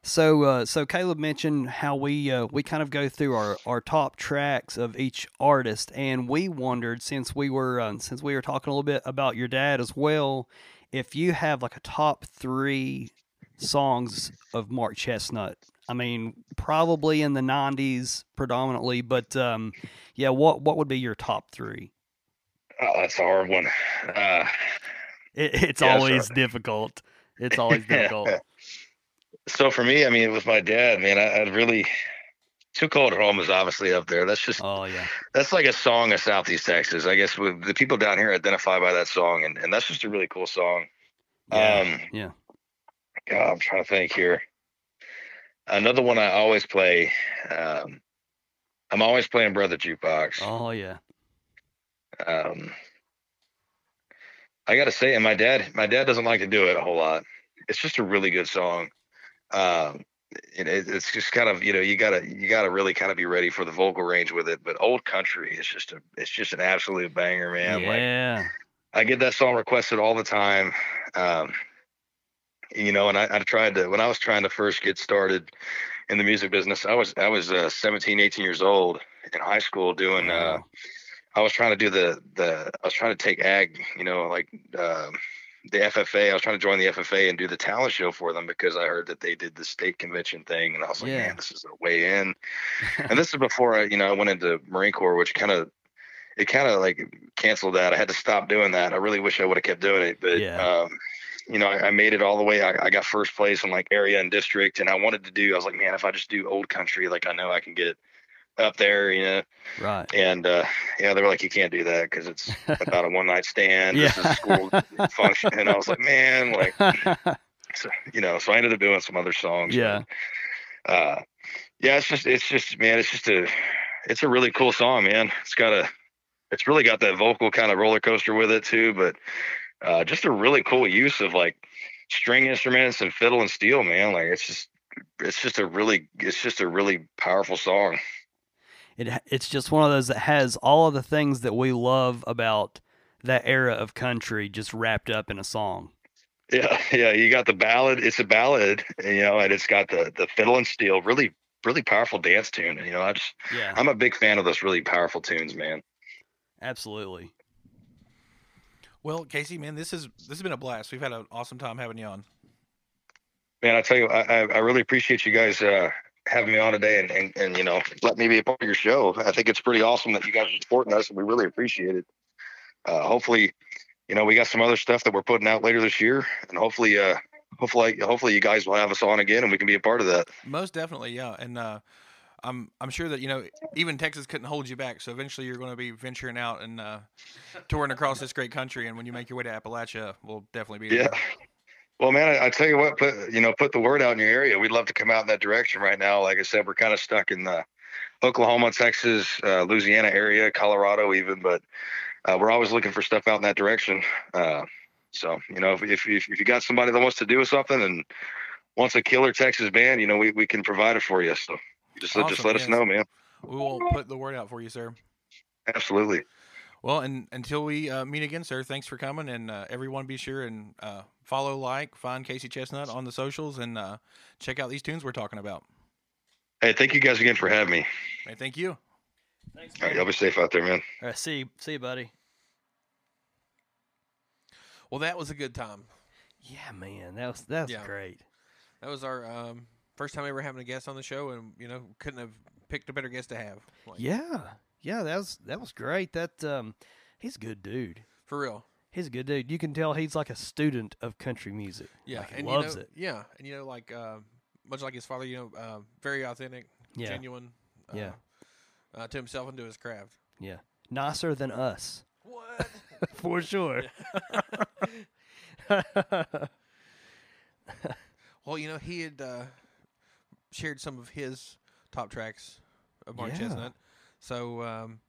So, uh, so Caleb mentioned how we uh, we kind of go through our, our top tracks of each artist, and we wondered since we were uh, since we were talking a little bit about your dad as well, if you have like a top three songs of Mark Chesnutt. I mean, probably in the '90s predominantly, but um, yeah, what what would be your top three? Oh, that's a hard one. Uh, It, it's Yeah, always difficult. It's always difficult. so for me, I mean, with my dad, man, I, I'd really, Too Cold at Home is obviously up there. That's just Oh yeah. that's like a song of Southeast Texas. I guess with the people down here identify by that song, and, and that's just a really cool song. Yeah. Um, yeah. God, I'm trying to think here. Another one I always play. Um, I'm always playing Brother Jukebox. Oh yeah. Um, I got to say, and my dad, my dad doesn't like to do it a whole lot. It's just a really good song. Um, it, it, it's just kind of you know you gotta you gotta really kind of be ready for the vocal range with it. But Old Country is just a it's just an absolute banger, man. Like yeah. I get that song requested all the time. Um, you know, and I, I tried to when I was trying to first get started in the music business. I was I was uh, 17, 18 years old in high school doing. Uh, I was trying to do the the I was trying to take ag, you know, like um, the FFA. I was trying to join the FFA and do the talent show for them because I heard that they did the state convention thing, and I was like, Yeah. man, this is a way in. and this is before I, you know, I went into Marine Corps, which kind of it kind of like canceled that. I had to stop doing that. I really wish I would have kept doing it, but Yeah. um, you know, I, I made it all the way. I, I got first place in like area and district, and I wanted to do. I was like, man, if I just do old country, like I know I can get up there, you know. Right. And uh, yeah, they were like, you can't do that because it's about a one night stand. This is Yeah. school function, and I was like, man, like, so, you know. So I ended up doing some other songs. yeah. but, uh, yeah, it's just, it's just, man, it's just a, it's a really cool song, man. It's got a, it's really got that vocal kind of roller coaster with it too, but uh, just a really cool use of like string instruments and fiddle and steel, man. Like it's just, it's just a really, it's just a really powerful song. It it's just one of those that has all of the things that we love about that era of country just wrapped up in a song. Yeah, yeah. You got the ballad. It's a ballad, you know, and it's got the the fiddle and steel. Really, really powerful dance tune. You know, I just Yeah. I'm a big fan of those really powerful tunes, man. Absolutely. Well, Casey, man, this is this has been a blast. We've had an awesome time having you on. Man, I tell you, I I, I really appreciate you guys uh, having me on today, and, and and you know, let me be a part of your show. I think it's pretty awesome that you guys are supporting us, and we really appreciate it. Uh, hopefully, you know, we got some other stuff that we're putting out later this year, and hopefully, uh, hopefully, hopefully, you guys will have us on again, and we can be a part of that. Most definitely, yeah. And uh, I'm I'm sure that you know even Texas couldn't hold you back. So eventually you're going to be venturing out and uh, touring across this great country. And when you make your way to Appalachia, we'll definitely be Yeah. Well, man, I, I tell you what, put you know, put the word out in your area. We'd love to come out in that direction right now. Like I said, we're kind of stuck in the Oklahoma, Texas, uh, Louisiana area, Colorado, even, but uh, we're always looking for stuff out in that direction. Uh, so, you know, if, if if you got somebody that wants to do something and wants a killer Texas band, you know, we, we can provide it for you. So just just Awesome, let us know, man. We will put the word out for you, sir. Absolutely. Well, and until we uh, meet again, sir, thanks for coming. And uh, everyone, be sure and uh, follow, like, find Casey Chesnutt on the socials, and uh, check out these tunes we're talking about. Hey, thank you guys again for having me. Hey, thank you. Thanks. All right, y'all be safe out there, man. All right, see you, see you, buddy. Well, that was a good time. Yeah, man, that was that was Yeah. great. That was our um, first time ever having a guest on the show, and you know, couldn't have picked a better guest to have. Like, Yeah, yeah, that was that was great. That um, he's a good dude. for real. He's a good dude. You can tell he's like a student of country music. Yeah, like, he and loves you know, it. Yeah, and you know, like uh, much like his father, you know, uh, very authentic, Yeah. genuine. Uh, Yeah. Uh, to himself and to his craft. Yeah, nicer than us What? for sure. well, you know, he had uh, shared some of his top tracks of Mark Yeah. Chesnutt, so um,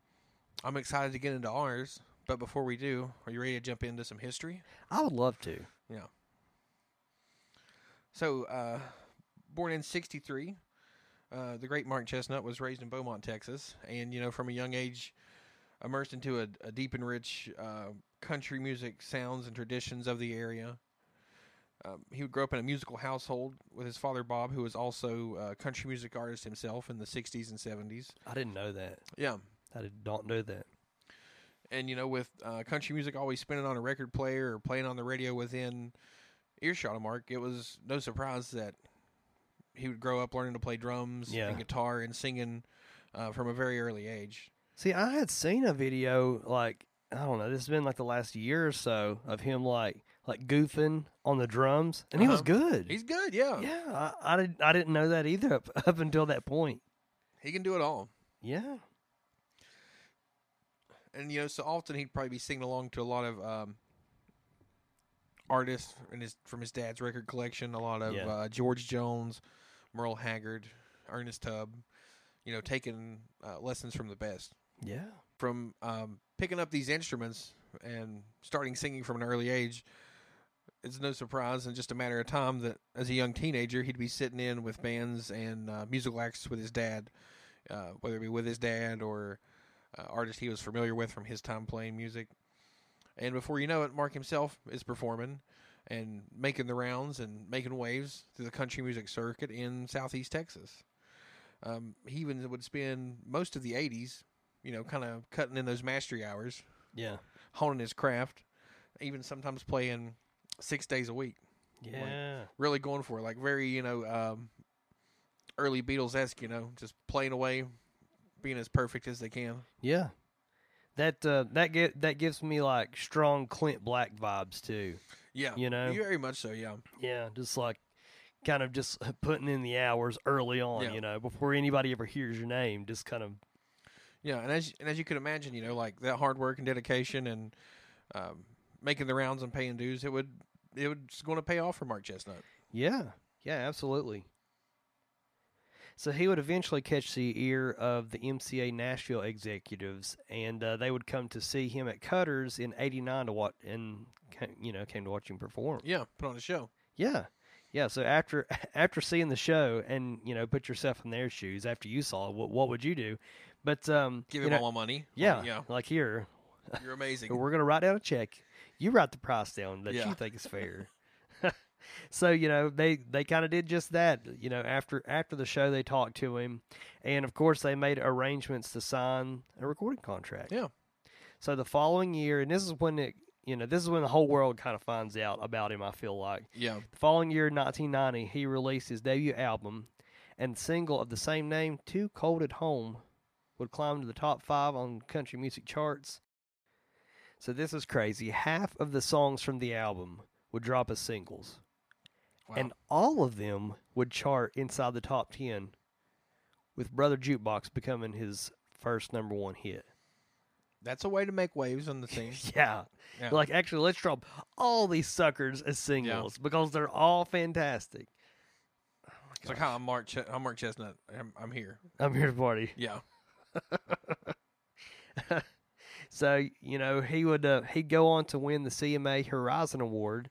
I'm excited to get into ours. But before we do, are you ready to jump into some history? I would love to. Yeah. So, uh, born in '63, uh, the great Mark Chesnutt was raised in Beaumont, Texas, and you know, from a young age, immersed into a, a deep and rich uh, country music sounds and traditions of the area. Um, he would grow up in a musical household with his father Bob, who was also a country music artist himself in the '60s and '70s. I didn't know that. Yeah, I did, don't know that. and you know, with uh, country music always spinning on a record player or playing on the radio within earshot of Mark, it was no surprise that he would grow up learning to play drums Yeah. and guitar and singing uh, from a very early age. See, I had seen a video like I don't know. This has been like the last year or so of him like like goofing on the drums, and he was Uh-huh. good. He's good, yeah. yeah, I, I didn't I didn't know that either up, up until that point. he can do it all. Yeah. and you know, so often he'd probably be singing along to a lot of um, artists in his from his dad's record collection. A lot of Yeah. uh, George Jones, Merle Haggard, Ernest Tubb. You know, taking uh, lessons from the best, Yeah. from um, picking up these instruments and starting singing from an early age. It's no surprise in just a matter of time that as a young teenager he'd be sitting in with bands and uh, musical acts with his dad, uh, whether it be with his dad or uh, artist he was familiar with from his time playing music. And before you know it, Mark himself is performing and making the rounds and making waves through the country music circuit in Southeast Texas. Um, he even would spend most of the 80s, you know, kind of cutting in those mastery hours, Yeah. honing his craft, even sometimes playing six days a week Yeah. really going for it, like very you know um, early Beatles esque, you know, just playing away, being as perfect as they can. Yeah. That uh, that get that gives me like strong Clint Black vibes too. Yeah, You know? very much so. Yeah, Yeah, just like kind of just putting in the hours early on, Yeah. you know, before anybody ever hears your name, just kind of yeah, and as and as you can imagine, you know, like that hard work and dedication and um, making the rounds and paying dues, it would it was going to pay off for Mark Chesnutt. Yeah, yeah, absolutely. So he would eventually catch the ear of the MCA Nashville executives, and uh, they would come to see him at Cutters in '89 to watch, and you know, came to watch him perform. Yeah, put on a show. Yeah, yeah. So after after seeing the show, and you know, put yourself in their shoes. After you saw it, what what would you do? But um, Give him know, all my money. yeah, yeah, like here, you're amazing. we're gonna write down a check. You write the price down that Yeah. you think is fair. so you know they they kind of did just that. You know after after the show they talked to him, and of course they made arrangements to sign a recording contract. Yeah. So the following year, and this is when it you know this is when the whole world kind of finds out about him. I feel like Yeah, the following year, 1990, he released his debut album, and single of the same name, "Too Cold at Home," would climb to the top five on country music charts. So this is crazy. Half of the songs from the album would drop as singles, wow. and all of them would chart inside the top ten, with "Brother Jukebox" becoming his first number one hit. that's a way to make waves on the scene. Yeah. Yeah. Like, actually, let's drop all these suckers as singles because they're all fantastic. It's like, hi, I'm Mark. Ch- I'm Mark Chesnutt. I'm, I'm here. I'm here to party. Yeah, So you know he would uh, he'd go on to win the CMA Horizon Award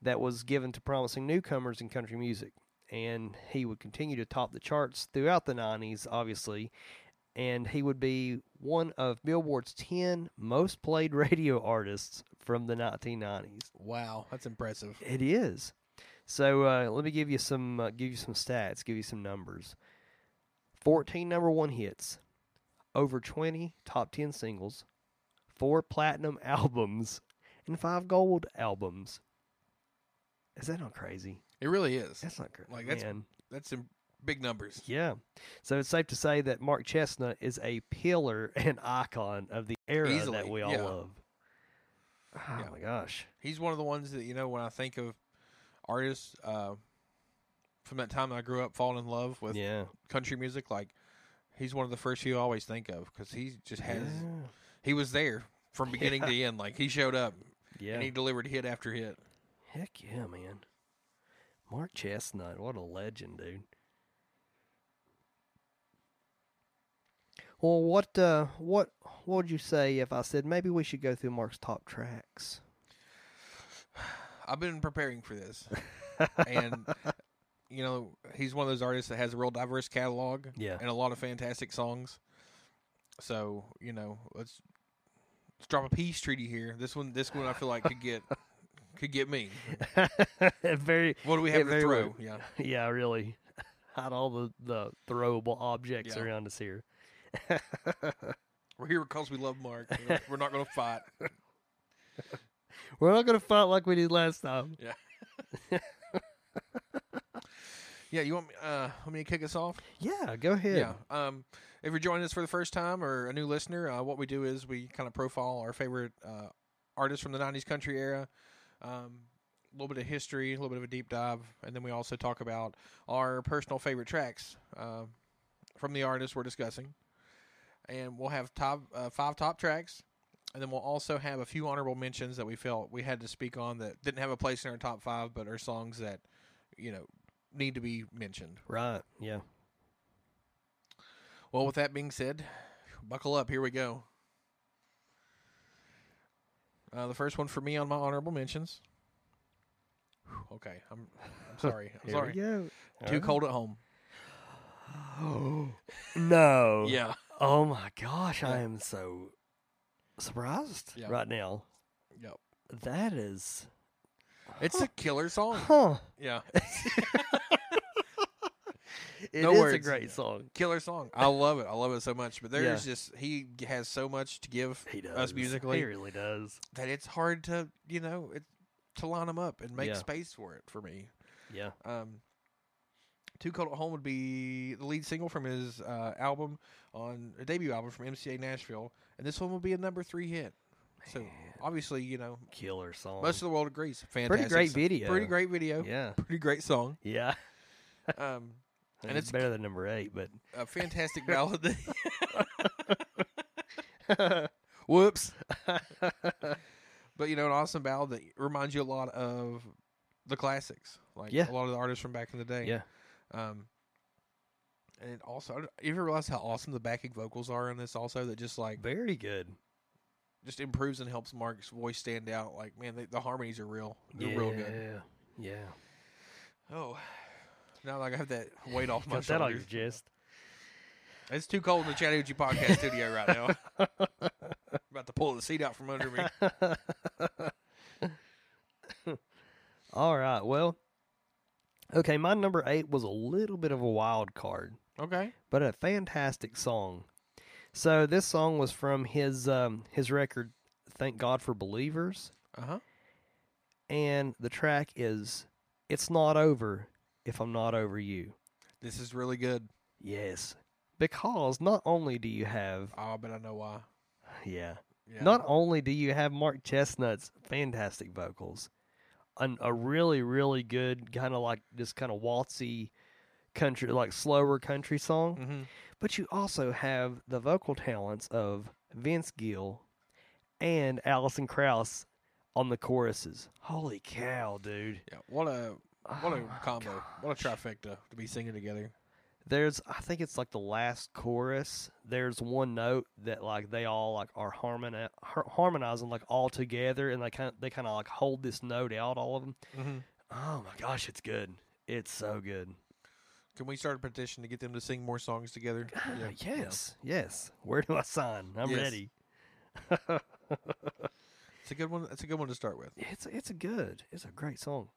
that was given to promising newcomers in country music, and he would continue to top the charts throughout the '90s, obviously, and he would be one of Billboard's 10 most played radio artists from the 1990s. wow, that's impressive. It is. So uh, let me give you some uh, give you some stats, give you some numbers. 14 number 1 hits, over 20 top 10 singles, 4 platinum albums, and 5 gold albums. Is that not crazy? It really is. That's not crazy. Like, that's- Man. That's some big numbers. Yeah. So it's safe to say that Mark Chesnutt is a pillar and icon of the era that we all yeah. love. Oh Yeah. my gosh. He's one of the ones that you know when I think of artists uh, from that time I grew up falling in love with Yeah. country music. Like he's one of the first few I always think of because he just has Yeah. He was there from beginning to end. Like he showed up Yeah. and he delivered hit after hit. Heck yeah, man. Mark Chesnutt, what a legend, dude. Well, what uh what what would you say if I said maybe we should go through Mark's top tracks? I've been preparing for this, and you know he's one of those artists that has a real diverse catalog Yeah. and a lot of fantastic songs. So you know let's let's drop a peace treaty here. This one, this one, I feel like could get could get me. Very What do we have to throw? well- Yeah, yeah, really. Hide all the, the throwable objects Yeah. around us here. we're here because we love Mark. We're- not going to fight. We're not gonna fight like we did last time. Yeah. yeah, you want me? Uh, want me to kick us off? Yeah, go ahead. Yeah. Um, if you're joining us for the first time or a new listener, uh, what we do is we kind of profile our favorite uh, artists from the '90s country era, um, a little bit of history, a little bit of a deep dive, and then we also talk about our personal favorite tracks uh, from the artists we're discussing, and we'll have top uh, five top tracks, and then we'll also have a few honorable mentions that we felt we had to speak on that didn't have a place in our top five, but are songs that you know need to be mentioned. Right. Yeah. Well, with that being said, buckle up. Here we go. Uh, the first one for me on my honorable mentions. Whew, Okay, I'm, I'm sorry. I'm sorry. Too cold at home. Oh no. Yeah. Oh my gosh, I am so surprised Yeah. right now. Yep. That is, It's a killer song. huh? Yeah. It is No a words. great song. Killer song. I love it. I love it so much. But there's just he has so much to give He does. us musically He really does. that it's hard to you know it to line them up and make Yeah. space for it for me. Yeah. Um, Too Cold at Home would be the lead single from his uh, album on a debut album from MCA Nashville, and this one will be a number three hit. So obviously, you know, Killer song. most of the world agrees. Fantastic, Pretty great song. video. Pretty great video. Yeah. Pretty great song. Yeah. Um, And And it's it's- better than number eight, but a fantastic ballad. Whoops. but you know, an awesome ballad that reminds you a lot of the classics, like Yeah. a lot of the artists from back in the day. yeah. Um, and it also, you ever realize how awesome the backing vocals are in this? Also, that just like Very good. just improves and helps Mark's voice stand out. Like, man, they, the harmonies are real. They're yeah. real good. Yeah. Yeah. Oh, now like I have that weight off my Got that on your shoulders. chest. It's too cold in the Chattahoochee podcast studio right now. About to pull the seat out from under me. All right. Well, okay. My number eight was a little bit of a wild card, Okay. but a fantastic song. So this song was from his um, his record, "Thank God for Believers," Uh huh. and the track is "It's Not Over If I'm Not Over You." This is really good. Yes, because not only do you have Oh, but I know why. yeah, Yeah. not only do you have Mark Chesnutt's fantastic vocals, an, a really really good kind of like this kind of waltzy country like slower country song, hmm but you also have the vocal talents of Vince Gill and Alison Krauss on the choruses. Holy cow, dude! Yeah. What a what a Oh my combo. What a trifecta to be singing together. There's, I think it's like the last chorus. There's one note that like they all like are harmoni- harmonizing like all together, and they kind of, they kind of like hold this note out, all of them. Mm-hmm. Oh my gosh, it's good. It's so good. Can we start a petition to get them to sing more songs together? Ah, yes, yes. Where do I sign? I'm Yes. ready. It's a good one. It's a good one to start with. It's it's a good. It's a great song.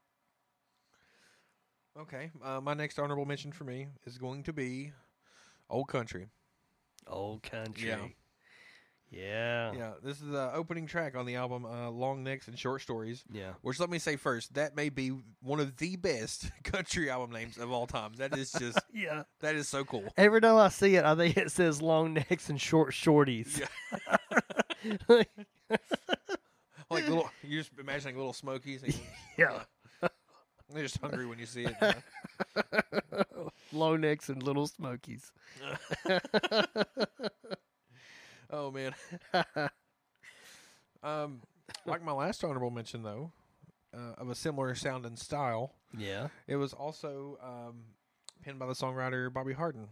Okay. Uh, my next honorable mention for me is going to be Old Country. Old country. Yeah. Yeah. Yeah, this is the opening track on the album uh, Long Necks and Short Stories. Yeah. Which let me say first, that may be one of the best country album names of all time. That is just Yeah. that is so cool. Every time I see it, I think it says long necks and short shorties. Yeah. Like little, you're just imagining little Smokies. And, yeah. They're just hungry when you see it. you know? Long necks and little smokies. Oh man. um, like my last honorable mention though, uh, of a similar sound and style, Yeah. it was also um, penned by the songwriter Bobby Harden.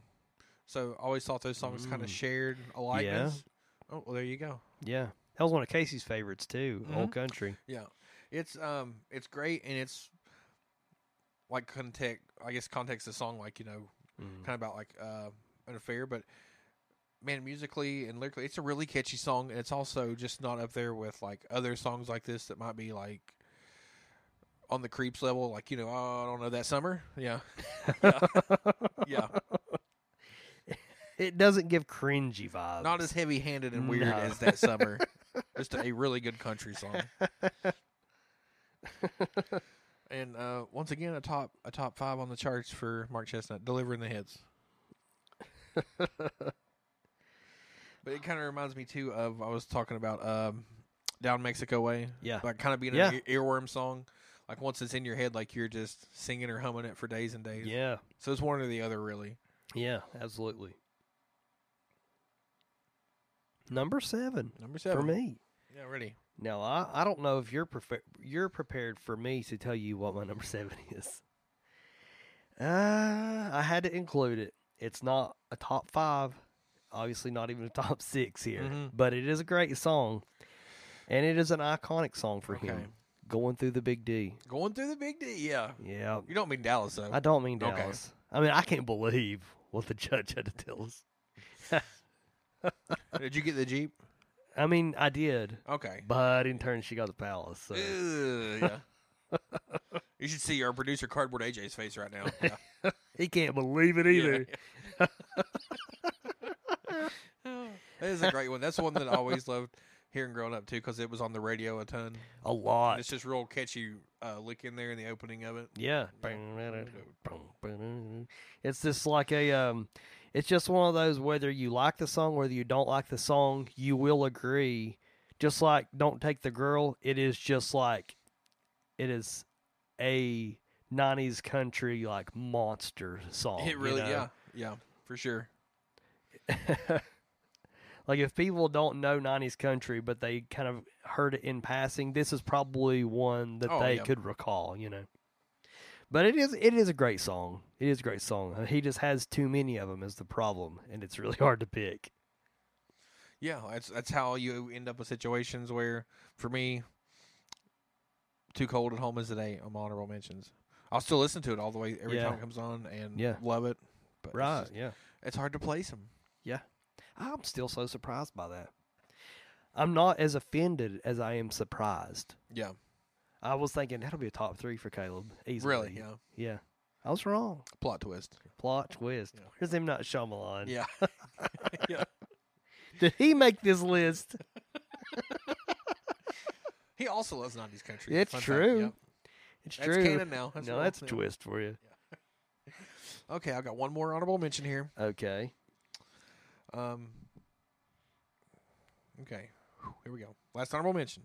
So I always thought those songs kind Mm. of shared a likeness. Oh well, there you go. Yeah. That was one of Casey's favorites too. Old Mhm. country. Yeah, it's um, it's great and it's like context. I guess context the song like you know Mm. kind of about like uh, an affair, but man, musically and lyrically, it's a really catchy song, and it's also just not up there with like other songs like this that might be like on the creeps level, like you know, oh, I don't know that summer, yeah, yeah, yeah. It doesn't give cringy vibes. not as heavy handed and weird No. as that summer. just a really good country song. And uh, once again, a top a top five on the charts for Mark Chesnutt, delivering the hits. but it kind of reminds me too of I was talking about um, "Down Mexico Way," Yeah. like kind of being Yeah. an ear- earworm song. Like once it's in your head, like you're just singing or humming it for days and days. Yeah. So it's one or the other, really. Yeah, absolutely. Number seven Number seven for me. Yeah, ready. Now I, I don't know if you're prefer- you're prepared for me to tell you what my number seven is. Uh, I had to include it. It's not a top five, obviously not even a top six here, Mhm. but it is a great song, and it is an iconic song for Okay. him. Going through the Big D. Going through the big D. Yeah. Yeah, You don't mean Dallas though. I don't mean Okay. Dallas. I mean I can't believe what the judge had to tell us. Did you get the Jeep? I mean I did, Okay. but in turn she got the palace. So. Ugh, yeah. you should see our producer Cardboard AJ's face right now. Yeah. He can't believe it either. That is a great one. That's one that I always loved hearing growing up too, because it was on the radio a ton. A And lot. it's just real catchy uh, lick in there in the opening of it. Yeah. It's just like a um it's just one of those whether you like the song, whether you don't like the song, you will agree. Just like Don't Take the Girl, it is just like it is a 90s country like monster song. it you really, know? yeah, yeah, for sure. like if people don't know 90s country but they kind of heard it in passing this is probably one that Oh, they yeah. could recall you know but it is it is a great song it is a great song Uh, he just has too many of them is the problem and it's really hard to pick Yeah, that's that's how you end up with situations where, for me, too cold at home is today. I'm honorable mentions. I'll still listen to it all the way every Yeah. time it comes on and Yeah. love it. But it's right just- yeah it's hard to place them. Yeah, I'm still so surprised by that i'm not as offended as i am surprised Yeah, i was thinking that'll be a top three for caleb easily really. Yeah, yeah i was wrong plot twist. plot twist Yeah. where's M. Night Shyamalan? Yeah, yeah. did he make this list He also loves '90s country. It's Fun true. yep. it's That's true canon now. That's no, that's a yeah. twist for you. Okay, I've got one more honorable mention here. Okay. Um. Okay, Whew, here we go. Last honorable mention: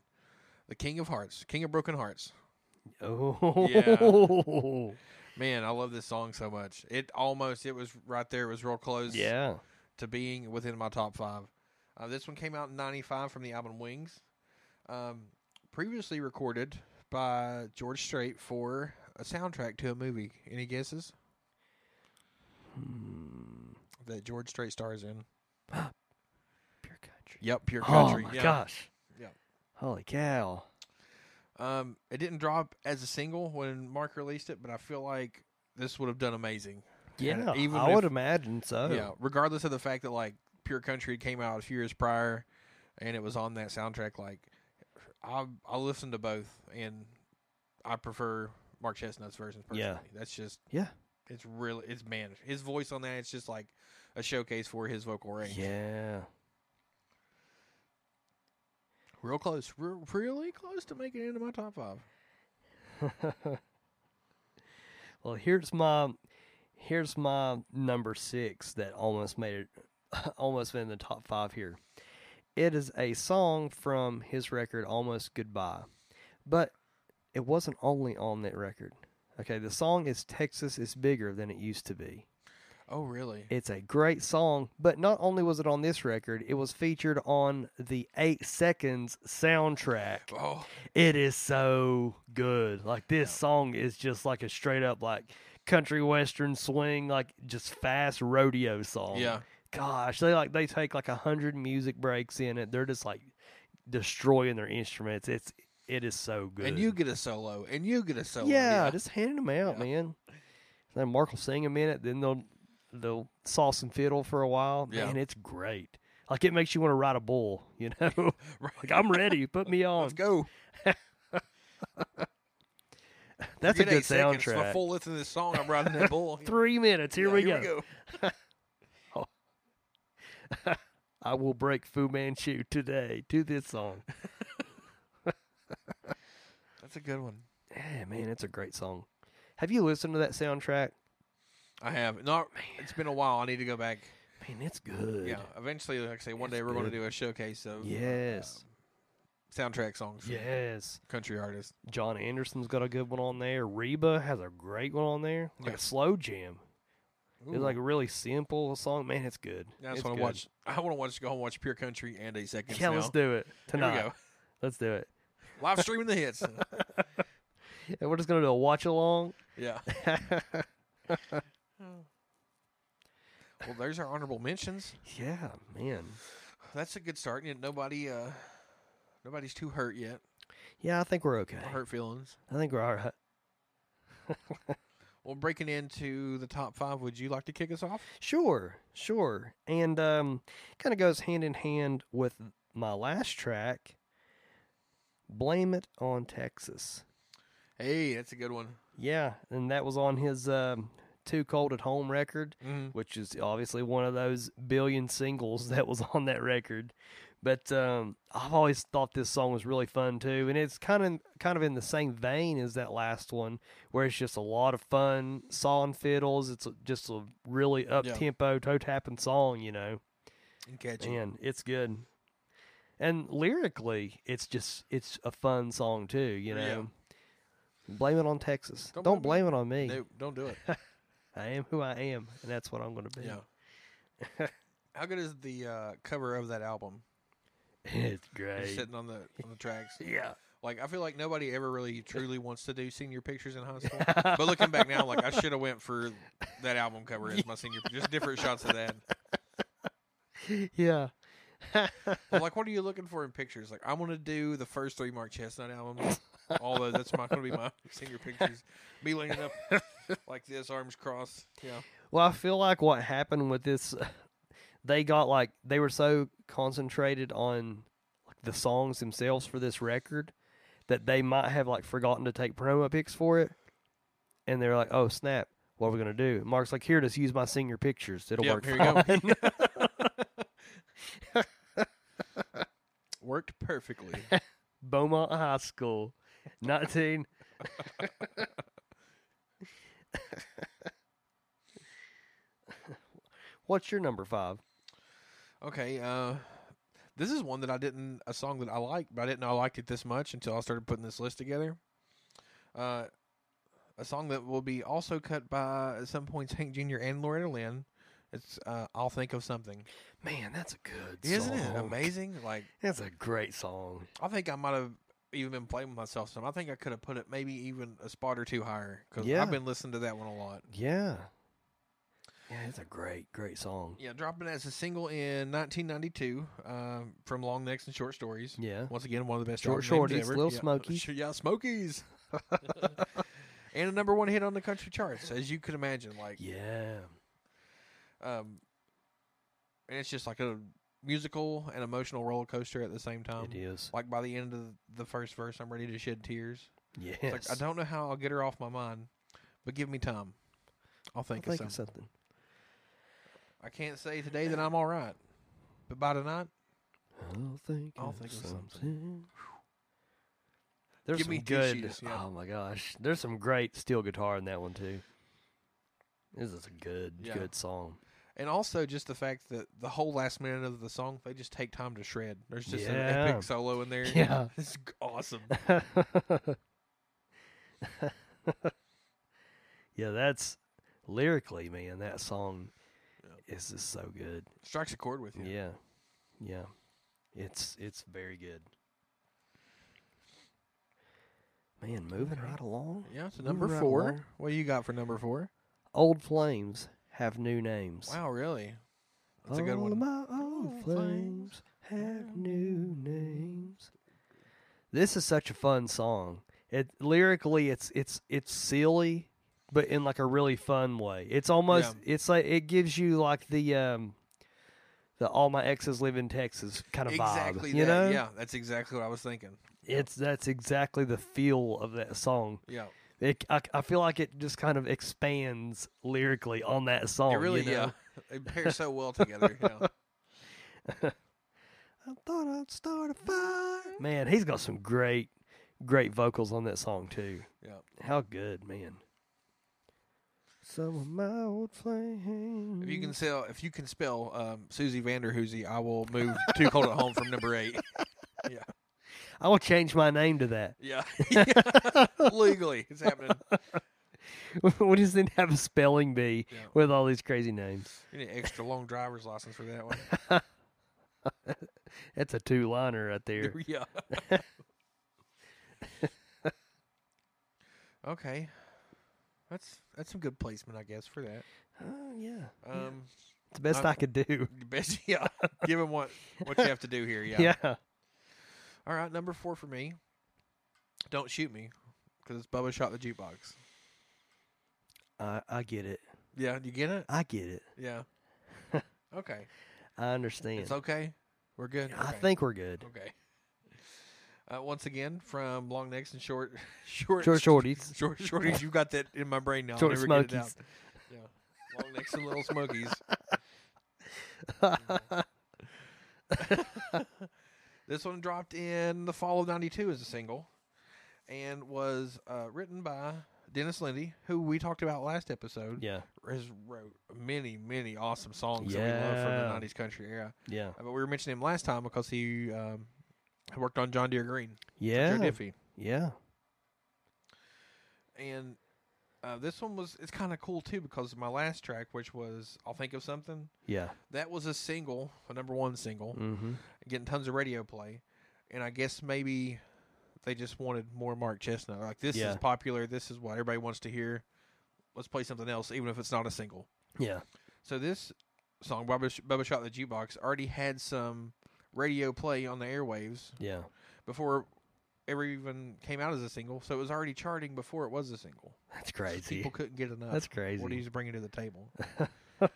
the King of Hearts, King of Broken Hearts. Oh. yeah. Man, I love this song so much. It almost it was right there. It was real close. Yeah. to being within my top five. Uh, this one came out in '95 from the album Wings. Um, previously recorded by George Strait for a soundtrack to a movie. Any guesses Hmm. that George Strait stars in? Pure country. Yep, Pure Country. Oh my yeah. gosh. Holy cow. Um, it didn't drop as a single when Mark released it, but I feel like this would have done amazing. Yeah. even I would imagine so. Yeah, regardless of the fact that like Pure Country came out a few years prior, and it was on that soundtrack. Like, I I listened to both, and I prefer Mark Chesnutt's version personally. Yeah. That's just Yeah. it's really it's man his voice on that. It's just like a showcase for his vocal range. Yeah. Real close, re- really close to making it into my top five. well, here's my here's my number six that almost made it almost been in the top five here. It is a song from his record Almost Goodbye. But it wasn't only on that record. Okay, the song is Texas is bigger than it used to be. Oh, really? It's a great song, but not only was it on this record, it was featured on the 8 Seconds soundtrack. Oh, It is so good. Like this song is just like a straight up like country western swing, like just fast rodeo song. yeah. Gosh, they like they take like a hundred music breaks in it. They're just like destroying their instruments. It's it is so good. And you get a solo, and you get a solo. yeah, just handing them out, Yeah. man. Then Mark will sing a minute, then they'll they'll sauce and fiddle for a while. Yeah. Man, it's great. Like it makes you want to ride a bull, you know. Right. like I'm ready. Put me on. Let's go. That's a good eight seconds. soundtrack. Full listen to this song, I'm riding that bull. Three minutes. Here, Yeah, we, go. Oh. I will break Fu Manchu today to this song. That's a good one. Yeah, man, it's a great song. Have you listened to that soundtrack? I have not. It's been a while. I need to go back. Man, it's good. Yeah, eventually, like I say, one day we're going to good. do a showcase of uh, Yes. soundtrack songs from Yes. country artists. John Anderson's got a good one on there. Reba has a great one on there. Like Yeah. a slow jam. It's like a really simple song. Man, it's good. That's it's what I good. watch. I want to watch. Go home and watch Pure Country and Eight Seconds. Yeah, now. let's do it Here we tonight. go. Let's do it. Live streaming the hits. And we're just gonna do a watch along. yeah. Well, there's our honorable mentions. Yeah, man. That's a good start. You know, nobody, uh, nobody's too hurt yet. Yeah, I think we're okay. No hurt feelings. I think we're all right. Well, breaking into the top five, would you like to kick us off? Sure, sure. And um kind of goes hand in hand with my last track. Blame it on Texas. Hey, that's a good one. Yeah, and that was on his um, Too Cold at Home record, Mm-hmm. which is obviously one of those billion singles that was on that record. But um, I've always thought this song was really fun too, and it's kind of kind of in the same vein as that last one, where it's just a lot of fun, saw and fiddles. It's just a really up tempo, toe tapping song, you know. And catchy. Man, it's good. And lyrically, it's just it's a fun song too, you know. Yeah. Blame it on Texas. Don't Don't, blame blame it on me. No, don't do it. I am who I am, and that's what I'm going to be. Yeah. How good is the uh, cover of that album? it's Just great. sitting on the on the tracks. Yeah. Like I feel like nobody ever really truly wants to do senior pictures in high school. but looking back now, like I should have went for that album cover as my senior. Just different shots of that. yeah. Like, what are you looking for in pictures? Like, I want to do the first three Mark Chesnutt albums. All those. That's my going to be my senior pictures. Me leaning up like this, arms crossed. Yeah. Well, I feel like what happened with this, they got like they were so concentrated on like the songs themselves for this record that they might have like forgotten to take promo pics for it, and they're like, "Oh snap, what are we gonna do?" Mark's like, "Here, just use my senior pictures. It'll Yep, work here you go. Worked perfectly. Beaumont High School, nineteen. What's your number five? Okay, uh, this is one that I didn't a song that I like, but I didn't know I liked it this much until I started putting this list together. Uh, a song that will be also cut by at some points Hank Jr. and Loretta Lynn. It's uh, "I'll Think of Something." Man, that's a good song. Isn't it amazing? Like That's a great song. I think I might have even been playing with myself some. I think I could have put it maybe even a spot or two higher because Yeah. I've been listening to that one a lot. Yeah. Yeah, it's a great, great song. Yeah, dropping as a single in 1992 um, from Long Necks and Short Stories. Yeah. Once again, one of the best Short Shorties, ever. Little yeah. Smokies. Yeah, Smokies. and a number one hit on the country charts, as you could imagine. Like, Yeah. um, and it's just like a musical and emotional roller coaster at the same time. It is. Like by the end of the first verse, I'm ready to shed tears. Yes. It's like I don't know how I'll get her off my mind, but give me time. I'll think, I'll think, think of of something. something. I can't say today that I'm all right, but by tonight, I'll think, I'll of, think of something. something. There's Give some me good. tissues, yeah. Oh my gosh, there's some great steel guitar in that one too. This is a good, Yeah. good song. And also just the fact that the whole last minute of the song, they just take time to shred. There's just an epic solo in there. Yeah. it's awesome. yeah, that's lyrically, man. That song is just so good. Strikes a chord with you. Yeah, yeah, it's it's very good. Man, moving right along. Yeah, so number right four. along. What you got for number four? Old flames have new names. Wow, really? That's a good one. my old flames have new names. This is such a fun song. It lyrically, it's it's it's silly, but in like a really fun way. It's almost it's like it gives you like the um the all my exes live in Texas kind of exactly vibe. You know, Yeah, that's exactly what I was thinking. it's that's exactly the feel of that song. Yeah. It, I, I feel like it just kind of expands lyrically on that song. it really, you know? yeah. They pair so well together. Yeah. I thought I'd start a fire. Man, he's got some great, great vocals on that song too. Yeah. How good, man. Some of my old flames. If you can sell, if you can spell um, Susie Vanderhoosie, I will move Too Cold at Home from number eight. yeah. I will change my name to that. Yeah. Legally, it's happening. we just didn't have a spelling bee Yeah. with all these crazy names. You need an extra long driver's license for that one. That's a two liner right there. yeah. okay. That's that's some good placement, I guess, for that. Oh yeah, Um, it's the best I- I could do. the best, yeah. Give him what what you have to do here. Yeah. Yeah. All right, number four for me. Don't shoot me, because it's Bubba shot the jukebox. I I get it. Yeah, you get it? I get it. Yeah. okay, I understand. it's okay. We're good. I Okay. think we're good. Okay. Uh, once again, from long necks and short, short, Short shorties. short shorties. You got that in my brain now. Short never get it out. smokies. Yeah, long necks and little smokies. This one dropped in the fall of '92 as a single, and was uh, written by Dennis Linde, who we talked about last episode. Yeah. Has wrote many, many awesome songs that we love from the '90s country era. Yeah. Uh, But we were mentioning him last time because he um, worked on John Deere Green, Yeah. Joe Diffie, Yeah. and uh, this one was it's kind of cool too because my last track, which was "I'll Think of Something," Yeah. that was a single, a number one single, Mm-hmm. getting tons of radio play, and I guess maybe they just wanted more Mark Chesnutt. Like this Yeah. is popular, this is what everybody wants to hear. Let's play something else, even if it's not a single. Yeah. So this song, Bubba, Bubba Shot the Jukebox, already had some radio play on the airwaves Yeah. before ever even came out as a single. So it was already charting before it was a single. That's crazy. People couldn't get enough. That's crazy. What he's bringing to the table.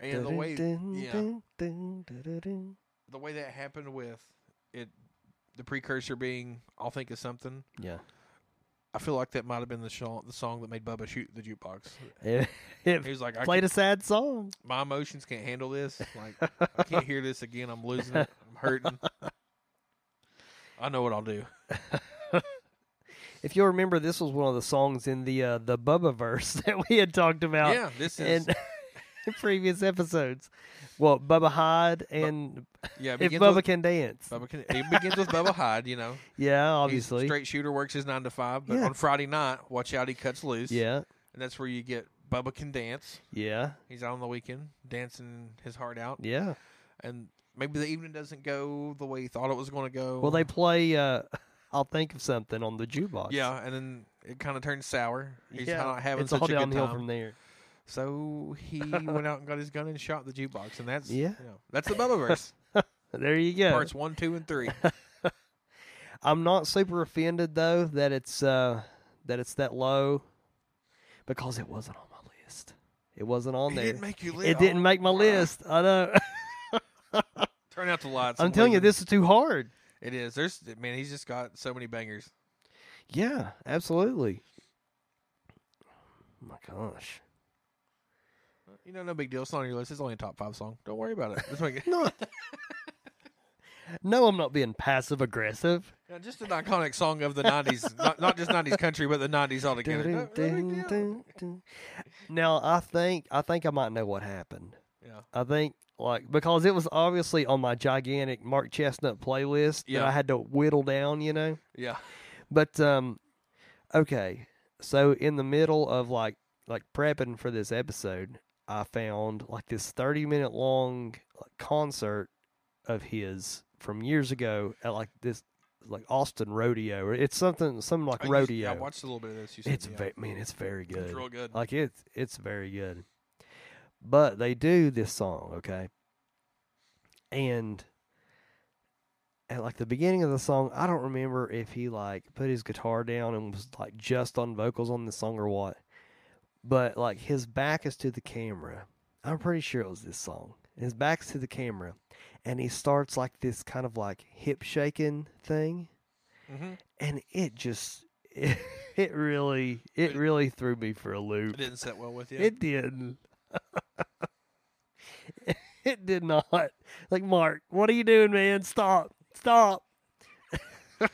and the way, yeah, the way that happened with it, the precursor being "I'll think of something." Yeah. I feel like that might have been the, the song that made Bubba shoot the jukebox. It, it He was like, I played a sad song. "My emotions can't handle this. Like, I can't hear this again. I'm losing it. I'm hurting. I know what I'll do." If you'll remember, this was one of the songs in the uh, the Bubba verse that we had talked about yeah, this is in, in previous episodes. Well, Bubba Hyde and yeah. If Bubba with, can dance. Bubba can, it begins with Bubba Hyde. You know, Yeah, He's obviously. straight shooter works his nine to five, but Yeah. on Friday night, watch out, he cuts loose. Yeah, and that's where you get Bubba can dance. yeah, He's out on the weekend dancing his heart out, yeah. and maybe the evening doesn't go the way he thought it was going to go. Well, they play. Uh, I'll think of something on the jukebox. yeah, and then it kind of turns sour. He's yeah. not having it's such all a good downhill time. from there. So he went out and got his gun and shot the jukebox, and that's Yeah. you know, that's the Bubba verse. There you go. Parts one, two, and three. I'm not super offended though that it's uh, that it's that low because it wasn't on my list. It wasn't on It there. didn't make you it didn't make my list. I know. Turn out the lights. I'm telling you, this is too hard. it. Is. There's man. He's just got so many bangers. Yeah, absolutely. Oh my gosh. You know, no big deal. It's not on your list. It's only a top five song. Don't worry about it. Make it. No. no, I'm not being passive aggressive. Yeah, just an iconic song of the '90s, not, not just '90s country, but the '90s altogether. Dun, No- no dun, big dun, dun. Now I think I think I might know what happened. Yeah, I think like because it was obviously on my gigantic Mark Chesnutt playlist Yeah. that I had to whittle down, you know. yeah, But um okay. So in the middle of like like prepping for this episode, I found like this 30 minute long like, concert of his from years ago at like this like Austin Rodeo it's something something like rodeo. yeah, I watched a little bit of this. You said it's yeah. ve- man, it's very good. It's real good. Like it's it's very good. But they do this song, okay? And at like the beginning of the song, I don't remember if he like put his guitar down and was like just on vocals on the song or what. But like his back is to the camera. I'm pretty sure it was this song. His back's to the camera and he starts like this kind of like hip shaking thing hmm and it just it, it really it It- really threw me for a loop. It didn't set well with you. It didn't. it did not. Like Mark, what are you doing, man? Stop! Stop! like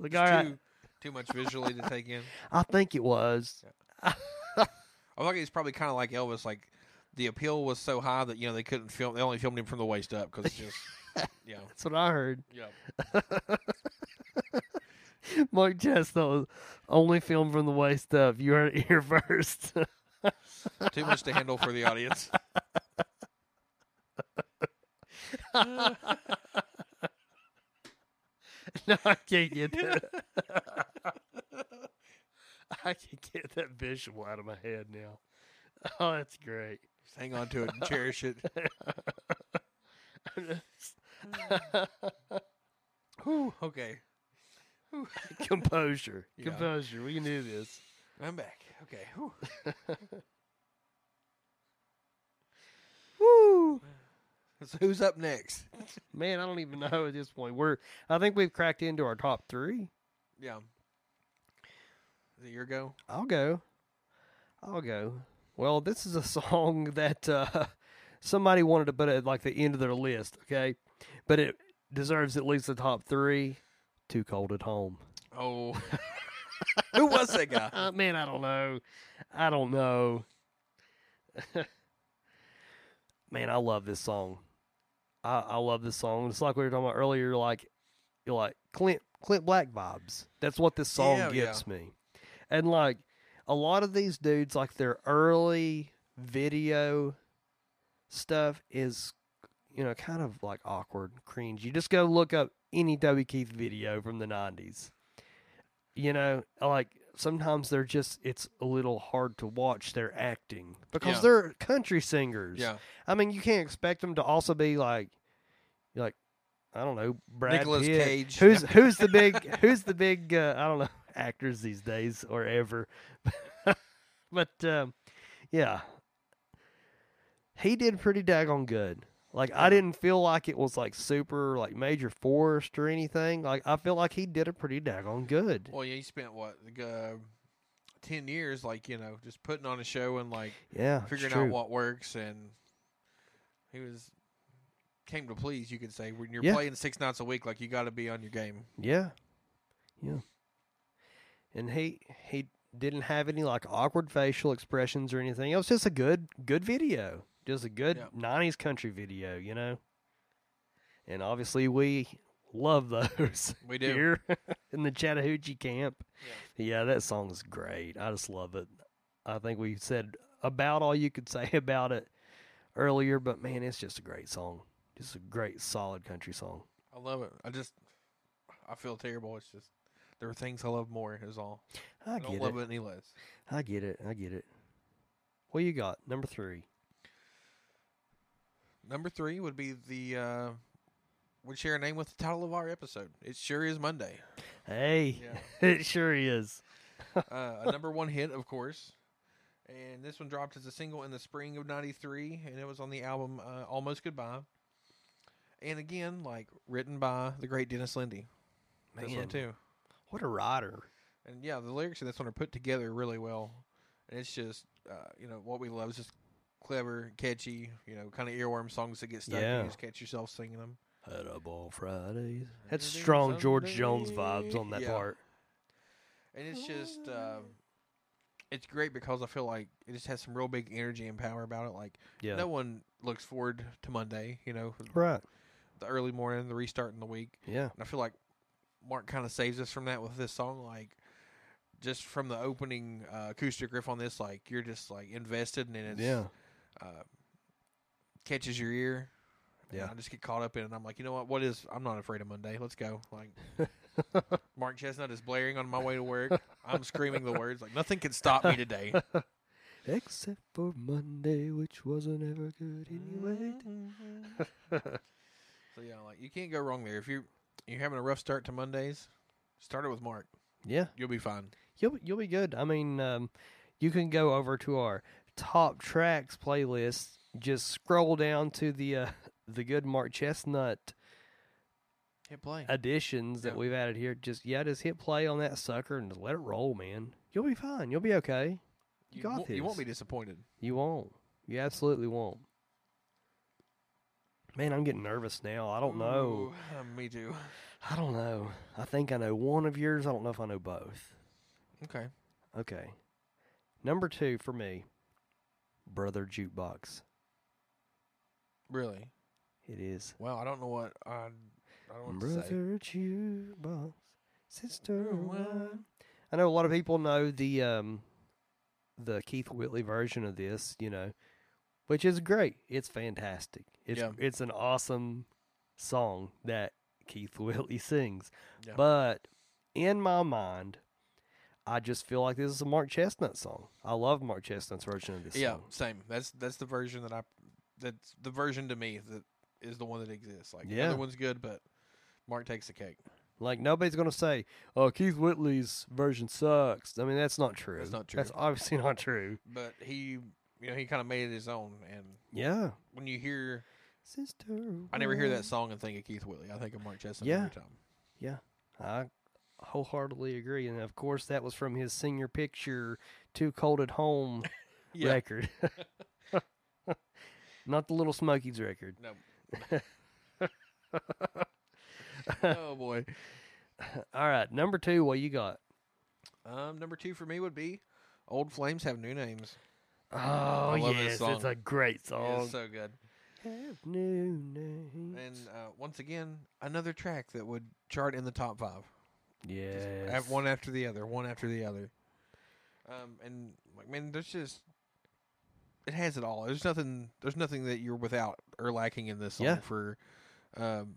It's all right, too, too much visually to take in. I think it was. I think it's probably kind of like Elvis. Like the appeal was so high that you know they couldn't film. They only filmed him from the waist up because it's just yeah, That's what I heard. yeah. Mark Chesnutt only filmed from the waist up. You heard it here first. Too much to handle for the audience. no, I can't get that. I can't get that visual out of my head now. Oh, that's great. Just hang on to it and cherish it. Whew, okay, Composure. Yeah. Composure. We can do this. I'm back. Okay. whew. Woo! So who's up next? Man, I don't even know at this point. We're I think we've cracked into our top three. Yeah. Is it your go? I'll go. I'll go. Well, this is a song that uh, somebody wanted to put at like the end of their list, okay? But it deserves at least the top three. Too cold at home. Oh, who was that guy? Uh, man, I don't know. I don't know. man, I love this song. I, I love this song. It's like we were talking about earlier. Like you're like Clint Clint Black vibes. That's what this song Yeah, yeah. gives me. And like a lot of these dudes, like their early video stuff is, you know, kind of like awkward, cringe. You just go look up any W Keith video from the '90s. You know, like sometimes they're just it's a little hard to watch their acting because Yeah. they're country singers. Yeah. I mean, you can't expect them to also be like, like, I don't know, Brad Nicolas Pitt. Cage. Who's who's the big who's the big uh, I don't know actors these days or ever, but um, yeah, he did pretty daggone good. Like I didn't feel like it was like super like major forced or anything. Like I feel like he did a pretty daggone good. Well, yeah, he spent what uh, ten years, like you know, just putting on a show and like Yeah, figuring out what works, and he was came to please. You could say when you're Yeah. playing six nights a week, like you got to be on your game. Yeah, yeah. And he he didn't have any like awkward facial expressions or anything. It was just a good good video, just a good Yeah. '90s country video, you know. And obviously, we love those. We do. here in the Chattahoochee camp. Yeah. that song is great. I just love it. I think we said about all you could say about it earlier, but man, it's just a great song. Just a great, solid country song. I love it. I just I feel terrible. It's just there are things I love more. Is all. I, I don't love it. it any less. I get it. I get it. What you got? Number three. Number three would be the uh, would share a name with the title of our episode. It sure is Monday. Hey, Yeah. it sure is. uh, a number one hit, of course. And this one dropped as a single in the spring of '93, and it was on the album uh, "Almost Goodbye." And again, like written by the great Dennis Linde. This Man. one too. What a rider. And yeah, the lyrics in this one are put together really well. And it's just, uh, you know, what we love is just clever, catchy, you know, kind of earworm songs that get stuck. and Yeah. you just catch yourself singing them. Had up all Fridays. That's Saturday, strong George Jones vibes on that Yeah. part. And it's just, um, it's great because I feel like it just has some real big energy and power about it. Like, Yeah. no one looks forward to Monday, you know, Right. the early morning, the restart in the week. Yeah. And I feel like Mark kind of saves us from that with this song. Like, just from the opening uh, acoustic riff on this, like you're just like invested and it's Yeah. Uh, catches your ear. And Yeah. I just get caught up in it. And I'm like, you know what? What is? I'm not afraid of Monday. Let's go. Like, Mark Chesnutt is blaring on my way to work. I'm screaming the words like nothing can stop me today. Except for Monday, which wasn't ever good anyway. so yeah, like you can't go wrong there. If you're you're having a rough start to Mondays, start it with Mark. Yeah. You'll be fine. You'll you'll be good. I mean, um, you can go over to our top tracks playlist. Just scroll down to the uh, the good Mark Chesnutt Hit play. additions that Yeah. we've added here. Just yeah, just hit play on that sucker and just let it roll, man. You'll be fine. You'll be okay. You got won't, you won't be disappointed. You won't. You absolutely won't. Man, I'm getting nervous now. I don't know. Ooh, uh, me too. I don't know. I think I know one of yours. I don't know if I know both. Okay. Okay. Number two for me, Brother Jukebox. Really? It is. Well, I don't know what I. I don't know what to say. Brother Jukebox, Sister Wine. I know a lot of people know the um, the Keith Whitley version of this, you know, which is great. It's fantastic. It's Yeah. it's an awesome song that Keith Whitley sings. Yeah. But in my mind, I just feel like this is a Mark Chesnutt song. I love Mark Chesnutt's version of this song. Yeah, song. same. That's that's the version that I that's the version to me that is the one that exists. Like the other one's good, but Mark takes the cake. Like nobody's gonna say, "Oh, Keith Whitley's version sucks." I mean, that's not true. That's not true. That's obviously not true. But he, you know, he kind of made it his own. And Yeah. when you hear, Sister. I never hear that song and think of Keith Whitley. I think of Mark Chesnutt Yeah. every time. Yeah, I wholeheartedly agree. And of course, that was from his senior picture, Too Cold at Home record. Not the Little Smokies record. No. oh boy. All right, number two, what you got? Um, number two for me would be "Old Flames Have New Names." Oh, yes, it's a great song. It's so good. Have new names. And uh, once again, another track that would chart in the top five. Yes. Have one after the other, one after the other. Um, and like, man, there's just it has it all. There's nothing. There's nothing that you're without or lacking in this song Yeah. for um,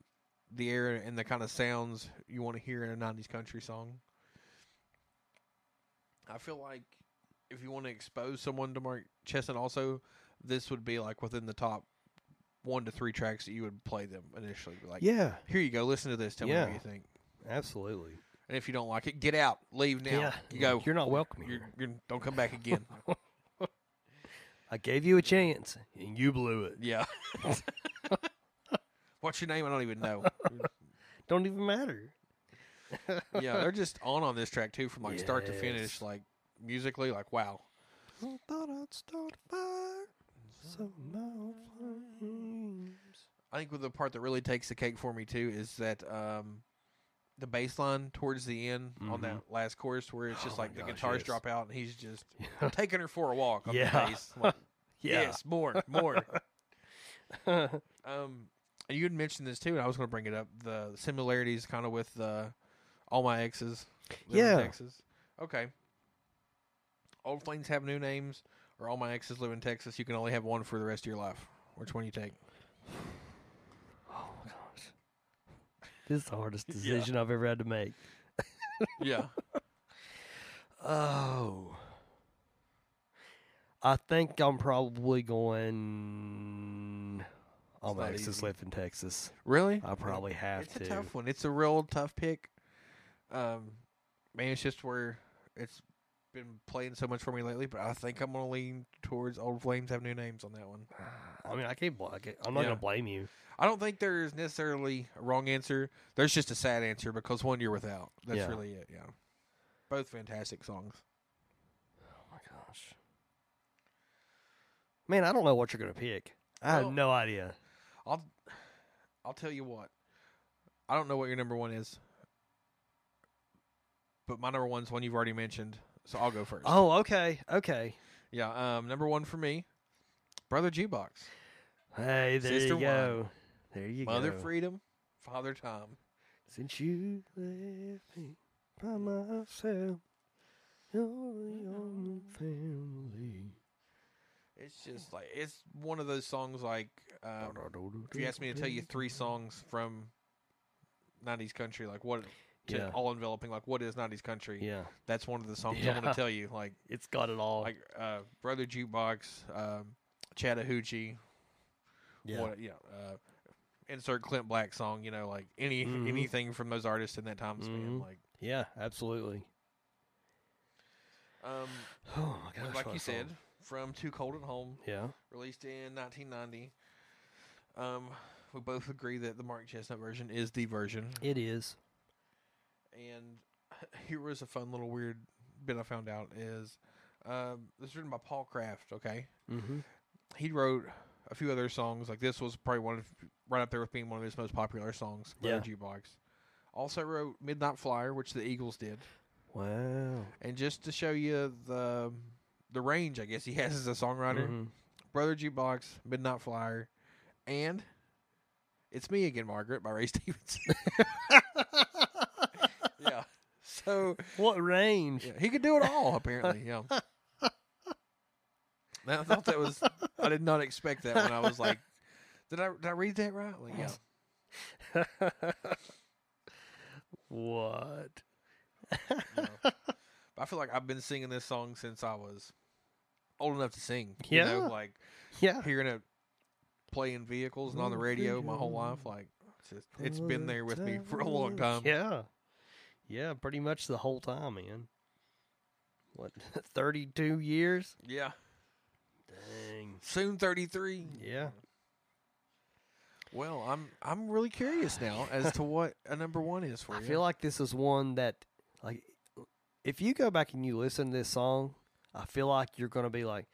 the era and the kind of sounds you want to hear in a '90s country song. I feel like if you want to expose someone to Mark Chesnutt, also this would be like within the top one to three tracks that you would play them initially. Like, yeah, here you go, listen to this. Tell me what you think. absolutely. And if you don't like it, get out, leave now. Yeah, You go. You're not welcome You're, here. you're, don't come back again. I gave you a chance, and you blew it. yeah. What's your name? I don't even know. Don't even matter. yeah, they're just on on this track too, from like start to finish, like musically, like wow. I thought I'd start a fire. Some old flames. I think the part that really takes the cake for me too is that um, the bass line towards the end on that last chorus, where it's just Mm-hmm. Oh like the gosh, guitars yes. drop out and he's just taking her for a walk on Yeah. the bass. Like, Yeah. Yes, more, more. um, and you had mentioned this too, and I was going to bring it up. The similarities, kind of with uh, all my exes. Yeah. Texas. Okay. Old flames have new names, or all my exes live in Texas. You can only have one for the rest of your life. Which one you take? My gosh. This is the hardest decision I've ever had to make. yeah. Oh. I think I'm probably going. I'm my not exes easy. live in Texas. Really? I probably have It's to. a tough one. It's a real tough pick. Um, man, it's just where it's been playing so much for me lately. But I think I'm gonna lean towards Old Flames have new names on that one. I mean, I can't. bl- I can't I'm not Yeah. gonna blame you. I don't think there's necessarily a wrong answer. There's just a sad answer because one you're without. That's Yeah. really it. Yeah. Both fantastic songs. Oh my gosh. Man, I don't know what you're gonna pick. I Well- have no idea. I'll I'll tell you what. I don't know what your number one is, but my number one's one you've already mentioned. So I'll go first. Oh, okay, okay. Yeah. Um. Number one for me, Brother Jukebox. Hey, there Sister you go. There you Mother go. Mother freedom, Father Time. Since you left me by myself, you're the only family. It's just like it's one of those songs. Like, um, if you asked me to tell you three songs from '90s country, like what, to Yeah. all enveloping, like what is '90s country? Yeah, That's one of the songs I want to tell you. Like, it's got it all. like uh, Brother Jukebox, um, Chattahoochee, yeah, what, know, uh, insert Clint Black song. You know, like any Mhm. anything from those artists in that time span. Mhm. Like, yeah, absolutely. um, Oh my gosh, like you song. said, from Too Cold at Home. Yeah, released in 1990. Um, we both agree that the Mark Chesnutt version is the version. it is. And here was a fun little weird bit I found out is um, this is written by Paul Craft. Okay, Mm-hmm. he wrote a few other songs. Like this was probably one of right up there with being one of his most popular songs. Brother Jukebox. Also wrote Midnight Flyer, which the Eagles did. Wow. And just to show you the the range, I guess he has as a songwriter. Mhm. Brother Jukebox, Midnight Flyer, and It's Me Again, Margaret by Ray Stevens. so What range? yeah, he could do it all. Apparently, yeah. I thought that was. I did not expect that when I was like, did I did I read that right? Like, yeah. What? But I feel like I've been singing this song since I was old enough to sing. Yeah. You know, like Yeah. hearing it playing vehicles and on the radio my whole life. Like it's, just, it's been there with me for a long time. Yeah. Yeah, pretty much the whole time, man. What, 32 years? Yeah. Dang. Soon 33. Yeah. Well, I'm I'm really curious now as to what a number one is for I you. feel like this is one that, like, if you go back and you listen to this song, I feel like you're going to be like,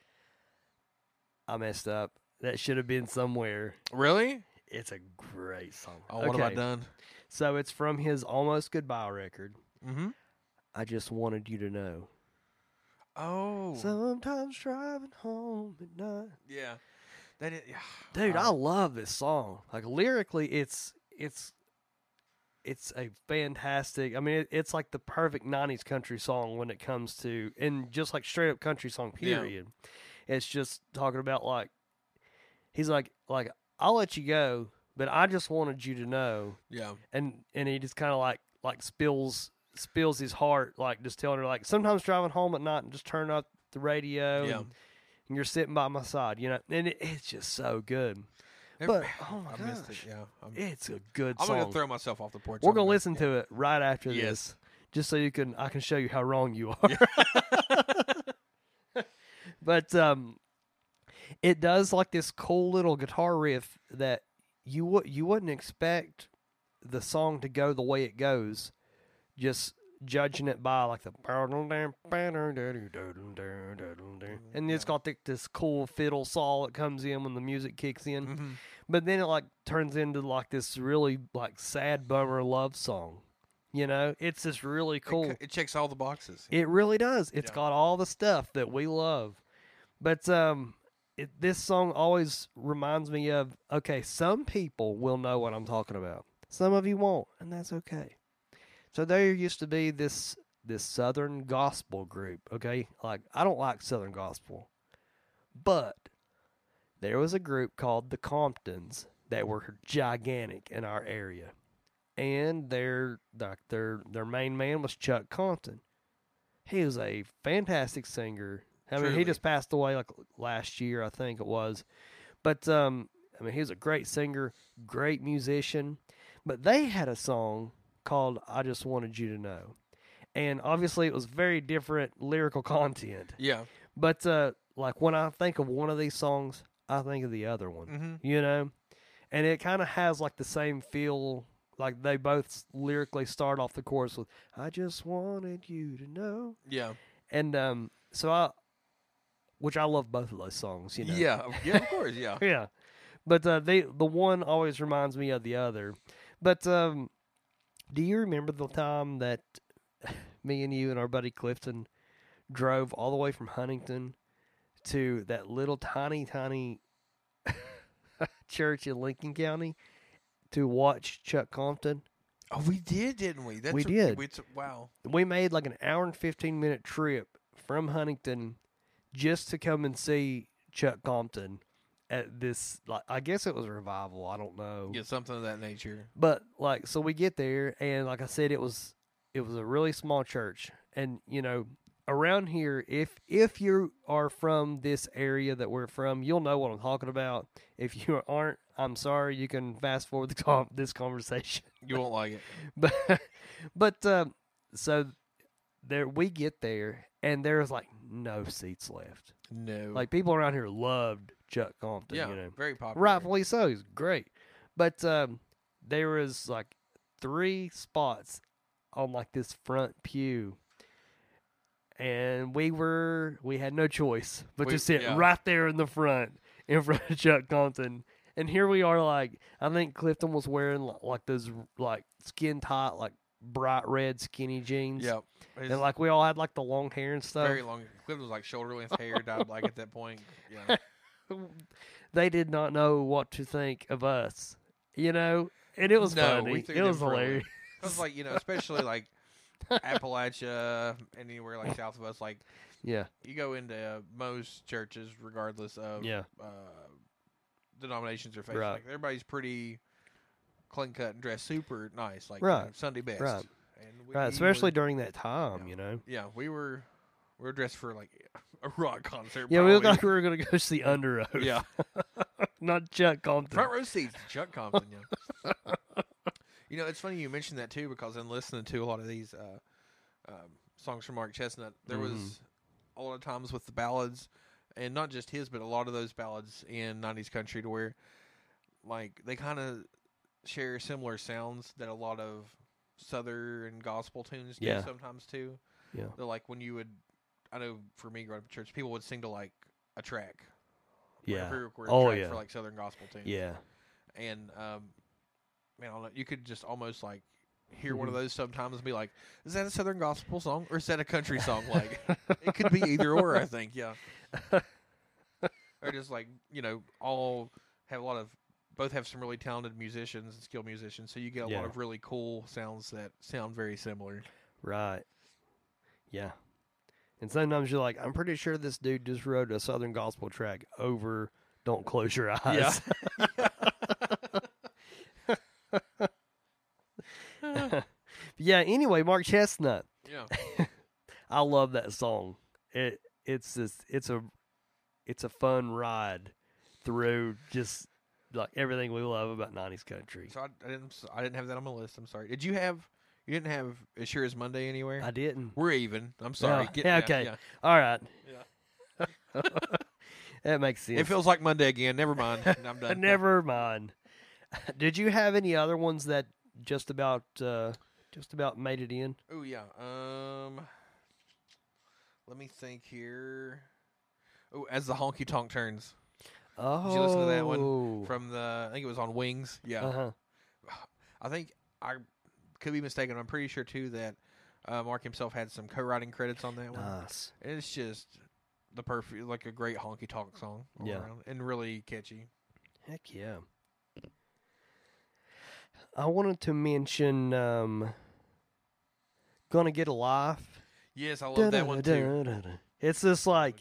I messed up. That should have been somewhere. really. It's a great song. Oh, what have I done? So it's from his Almost Goodbye record. Mm-hmm. I just wanted you to know. Oh, Sometimes driving home at night. yeah. That is, yeah. Dude, I Uh, love this song. Like lyrically, it's it's it's a fantastic. I mean, it, it's like the perfect '90s country song when it comes to, and just like straight up country song. Yeah. Period. It's just talking about like he's like like I'll let you go, but I just wanted you to know, yeah. and and he just kind of like like spills spills his heart, like just telling her like sometimes driving home at night and just turn up the radio. Yeah. And, and you're sitting by my side, you know, and it, it's just so good. But oh my I missed it. gosh, Yeah. I'm, it's a good song. I'm song. gonna throw myself off the porch. We're gonna listen to it right after Yes. this, just so you can I can show you how wrong you are. but um, it does like this cool little guitar riff that you would you wouldn't expect the song to go the way it goes, just judging it by like the and it's got the, this cool fiddle saw that comes in when the music kicks in Mhm. but then it like turns into like this really like sad bummer love song you know it's just really cool c- It, checks all the boxes. it really does It's Yeah. got all the stuff that we love but um it, this song always reminds me of okay some people will know what i'm talking about. Some of you won't and that's okay. So there used to be this this southern gospel group okay? Like i don't like southern gospel. But there was a group called the comptons that were gigantic in our area. And their their their, their main man was chuck compton. He was a fantastic singer i mean he just passed away like last year i think it was. But um i mean he was a great singer great musician. But they had a song called i just wanted you to know. And obviously it was very different lyrical content. Yeah. but uh like when i think of one of these songs i think of the other one Mm-hmm. you know? And it kind of has like the same feel like they both lyrically start off the chorus with i just wanted you to know. Yeah. and um so i which i love both of those songs you know Yeah. Yeah. Of course. Yeah. yeah but uh they the one always reminds me of the other but um do you remember the time that me and you and our buddy clifton drove all the way from huntington to that little tiny tiny church in lincoln county to watch chuck compton Oh, we did, didn't we? That's We a- did. We wow. we made like an hour and 15 minute trip from huntington just to come and see chuck compton at this like i guess it was a revival i don't know Yeah, something of that nature. but like so we get there and like i said it was it was a really small church and you know around here if if you are from this area that we're from you'll know what i'm talking about if you aren't i'm sorry you can fast forward the com- this conversation You won't like it. but but um, so there we get there and there's like no seats left No. like people around here loved chuck compton yeah, you know very popular. rightfully so. He's great, but um, there was like three spots on like this front pew, and we were we had no choice but We- to sit yeah. right there in the front in front of Chuck Compton. And here we are, like I think Clifton was wearing li- like those like skin tight, like bright red skinny jeans. Yeah. and like we all had like the long hair and stuff. very long. Cliff was like shoulder length hair, dyed black at that point. Yeah. they did not know what to think of us, you know. And it was no, funny. It was for a loop. hilarious. Because like you know, especially like Appalachia, anywhere like south of us, like Yeah. you go into most churches, regardless of Yeah. uh, denominations or faith, Right. like everybody's pretty clean cut and dressed super nice, like you know, Sunday best, Right. We Right. Especially were- during that time, Yeah. you know. yeah, we were we were dressed for like a rock concert. Yeah, we looked like we were going to go see Underoath. yeah, Not Chuck Compton. front row seats, Chuck Compton. Yeah. you know, it's funny you mentioned that too because in listening to a lot of these uh, um, songs from Mark Chesnutt, there Mhm. was a lot of times with the ballads, and not just his, but a lot of those ballads in '90s country to where, like, they kind of share similar sounds that a lot of southern gospel tunes do Yeah. sometimes too. Yeah. They're like when you would, I know for me growing up in church, people would sing to like a track. Yeah. Pre-recorded Oh, track yeah. For like southern gospel tunes Yeah. and um, man, I don't know, you could just almost like hear Mm-hmm. one of those sometimes and be like, "Is that a Southern gospel song or is that a country song?" Like, it could be either or. I think, yeah. or just like you know, all have a lot of both have some really talented musicians and skilled musicians, so you get a Yeah. lot of really cool sounds that sound very similar. Right. Yeah. And sometimes you're like, I'm pretty sure this dude just wrote a Southern gospel track over Don't Close Your Eyes. Yeah. yeah anyway, Mark Chesnutt. Yeah, I love that song. It it's just it's a it's a fun ride through just like everything we love about nineties country. so I, I didn't I didn't have that on my list. I'm sorry. Did you have? You didn't have as sure as Monday anywhere. I didn't. We're even. I'm sorry. Yeah, Get- yeah, okay. yeah. All right. Yeah. that makes sense. It feels like Monday again. Never mind. I'm done. Never mind. Did you have any other ones that just about uh, just about made it in? Oh yeah. Um. Let me think here. Oh, as the honky tonk turns Oh, you listen to that one from the. I think it was on Wings. Yeah. Uh huh. I think I could be mistaken. I'm pretty sure too that uh, Mark himself had some co-writing credits on that one. Nice. And it's just the perfect, like a great honky tonk song. all Yeah. around, and really catchy. Heck yeah. I wanted to mention um, "Gonna Get a Life." Yes, I love that one too. It's just like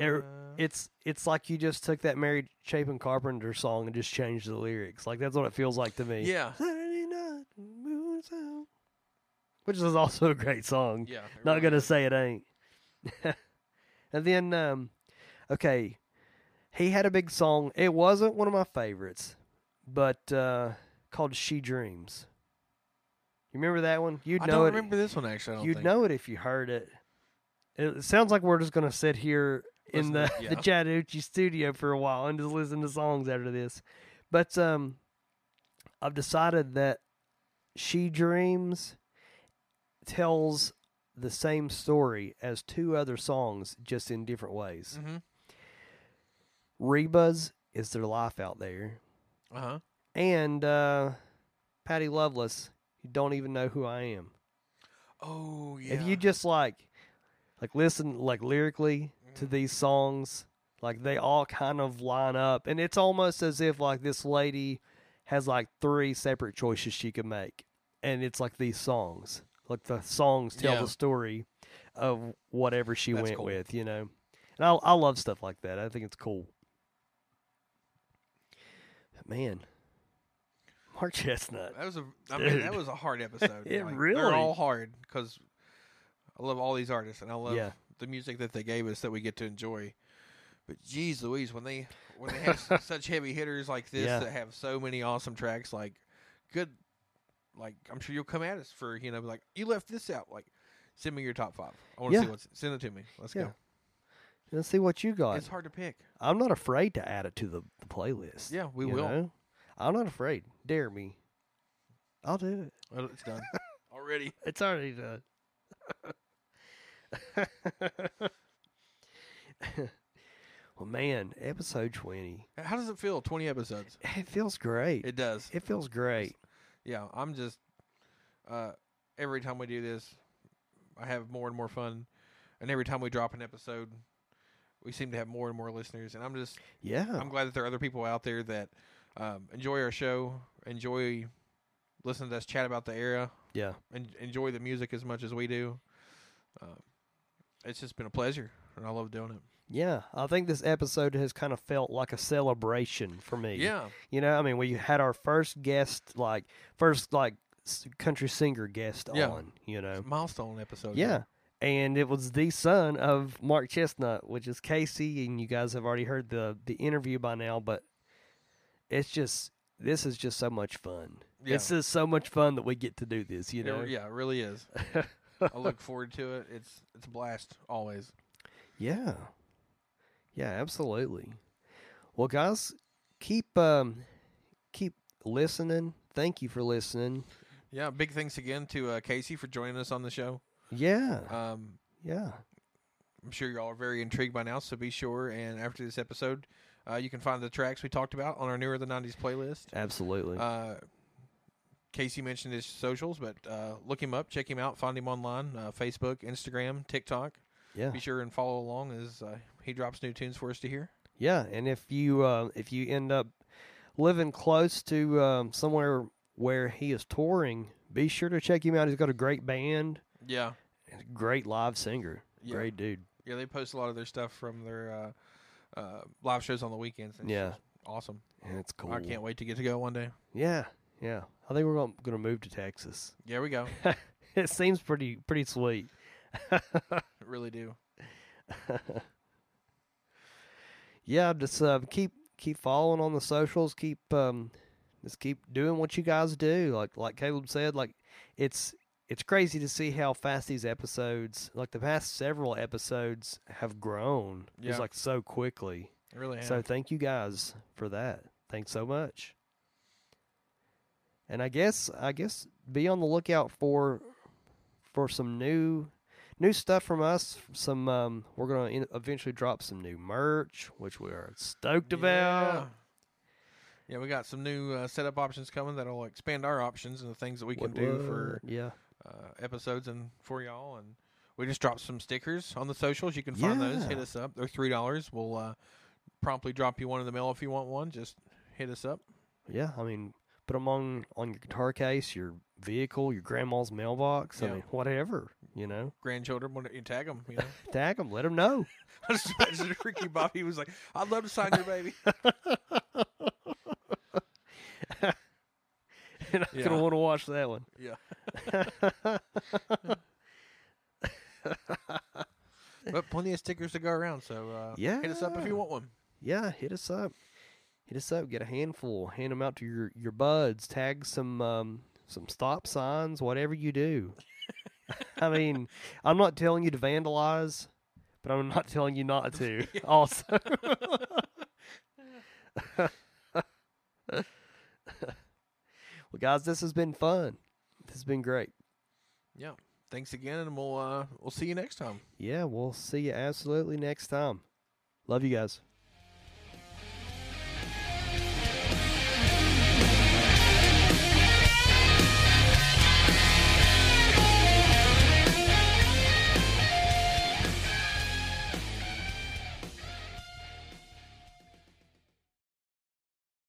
er, it's it's like you just took that Mary Chapin Carpenter song and just changed the lyrics. Like that's what it feels like to me. yeah, Saturday night, moon's out. Which is also a great song. yeah. Not really gonna is. say it ain't. and then, um, okay, he had a big song. It wasn't one of my favorites, but uh, called "She Dreams." You remember that one? You'd I know don't it. remember this one actually. I don't You'd think. know it if you heard it. It sounds like we're just gonna sit here in the to- the yeah. Chattahoochee studio for a while and just listen to songs after this. But um, I've decided that "She Dreams" tells the same story as two other songs, just in different ways. Mm-hmm. Reba's is their life out there, Uh huh. and uh, Patty Loveless, you don't even know who I am. Oh yeah. If you just like, like listen, like lyrically to Mm-hmm. these songs, like they all kind of line up, and it's almost as if like this lady has like three separate choices she could make, and it's like these songs, like the songs tell Yeah. the story of whatever she That's went cool. with, you know. And I I love stuff like that. I think it's cool. But man, Mark Chesnutt. That was a. I mean, that was a hard episode. It Like, really- They're all hard because I love all these artists and I love Yeah. the music that they gave us that we get to enjoy. But geez, Louise, when they when they have such heavy hitters like this Yeah. that have so many awesome tracks, like good, like I'm sure you'll come at us for you know like you left this out. Like send me your top five. I want to Yeah. see what's send it to me. Let's Yeah. go. Let's see what you got. It's hard to pick. I'm not afraid to add it to the, the playlist. Yeah, we will. know? I'm not afraid. Dare me. I'll do it. Well, it's done already. It's already done. well, man, episode 20. How does it feel? Twenty episodes. It feels great. It, does. It feels great. yeah, I'm just uh, every time we do this, I have more and more fun, and every time we drop an episode, we seem to have more and more listeners, and I'm just Yeah. I'm glad that there are other people out there that um, enjoy our show, enjoy listening to us chat about the era Yeah. and enjoy the music as much as we do. Uh, it's just been a pleasure, and I love doing it. Yeah, I think this episode has kind of felt like a celebration for me. Yeah, You know, I mean, we had our first guest, like first like country singer guest Yeah. on. You know, milestone episode. yeah, and it was the son of Mark Chesnutt, which is Casey, and you guys have already heard the the interview by now. But it's just this is just so much fun. Yeah. This is so much fun that we get to do this. You It- know, yeah, it really is. I look forward to it. It's it's a blast always. Yeah. Yeah, absolutely. Well, guys, keep um keep listening. Thank you for listening. Yeah, big thanks again to uh, Casey for joining us on the show. Yeah. Um, Yeah. I'm sure you all are very intrigued by now, so be sure and after this episode, uh, you can find the tracks we talked about on our newer the '90s playlist. Absolutely. Uh, Casey mentioned his socials, but uh, look him up, check him out, find him online, uh, Facebook, Instagram, TikTok. yeah. Be sure and follow along as uh, he drops new tunes for us to hear. Yeah, and if you uh, if you end up living close to um, somewhere where he is touring, be sure to check him out. He's got a great band, Yeah, great live singer. Yeah. Great dude. yeah, they post a lot of their stuff from their uh, uh, live shows on the weekends. Yeah. awesome. And it's cool. I can't wait to get to go one day. Yeah, yeah. I think we're going to move to Texas. Yeah, we go. it seems pretty pretty sweet. really do. yeah, just uh, keep keep following on the socials. Keep um, just keep doing what you guys do. Like like Caleb said, like it's it's crazy to see how fast these episodes, like the past several episodes, have grown. Yeah. Just like so quickly. It really have. So thank you guys for that. Thanks so much. And I guess I guess be on the lookout for for some new new stuff from us. Some um, we're gonna in- eventually drop some new merch, which we are stoked Yeah. about. Yeah, we got some new uh, setup options coming that'll expand our options and the things that we can do for yeah uh, episodes and for y'all. And we just dropped some stickers on the socials. You can find those. Hit us up. They're three dollars. We'll uh, promptly drop you one in the mail if you want one. Just hit us up. yeah. I mean, put them on on your guitar case, your vehicle, your grandma's mailbox. I mean, whatever you know. Grandchildren, when you tag them, you know. Tag them, let them know. I just imagine Ricky Bobby was like, "I'd love to sign your baby." and I'm Yeah. gonna want to watch that one. Yeah. but plenty of stickers to go around, so uh, hit us up if you want one. yeah, hit us up. Hit us up. Get a handful. Hand them out to your your buds. Tag some um, some stop signs. Whatever you do. I mean, I'm not telling you to vandalize, but I'm not telling you not to. Also. well, guys, this has been fun. This has been great. Yeah. Thanks again, and we'll uh, we'll see you next time. Yeah, we'll see you absolutely next time. Love you guys.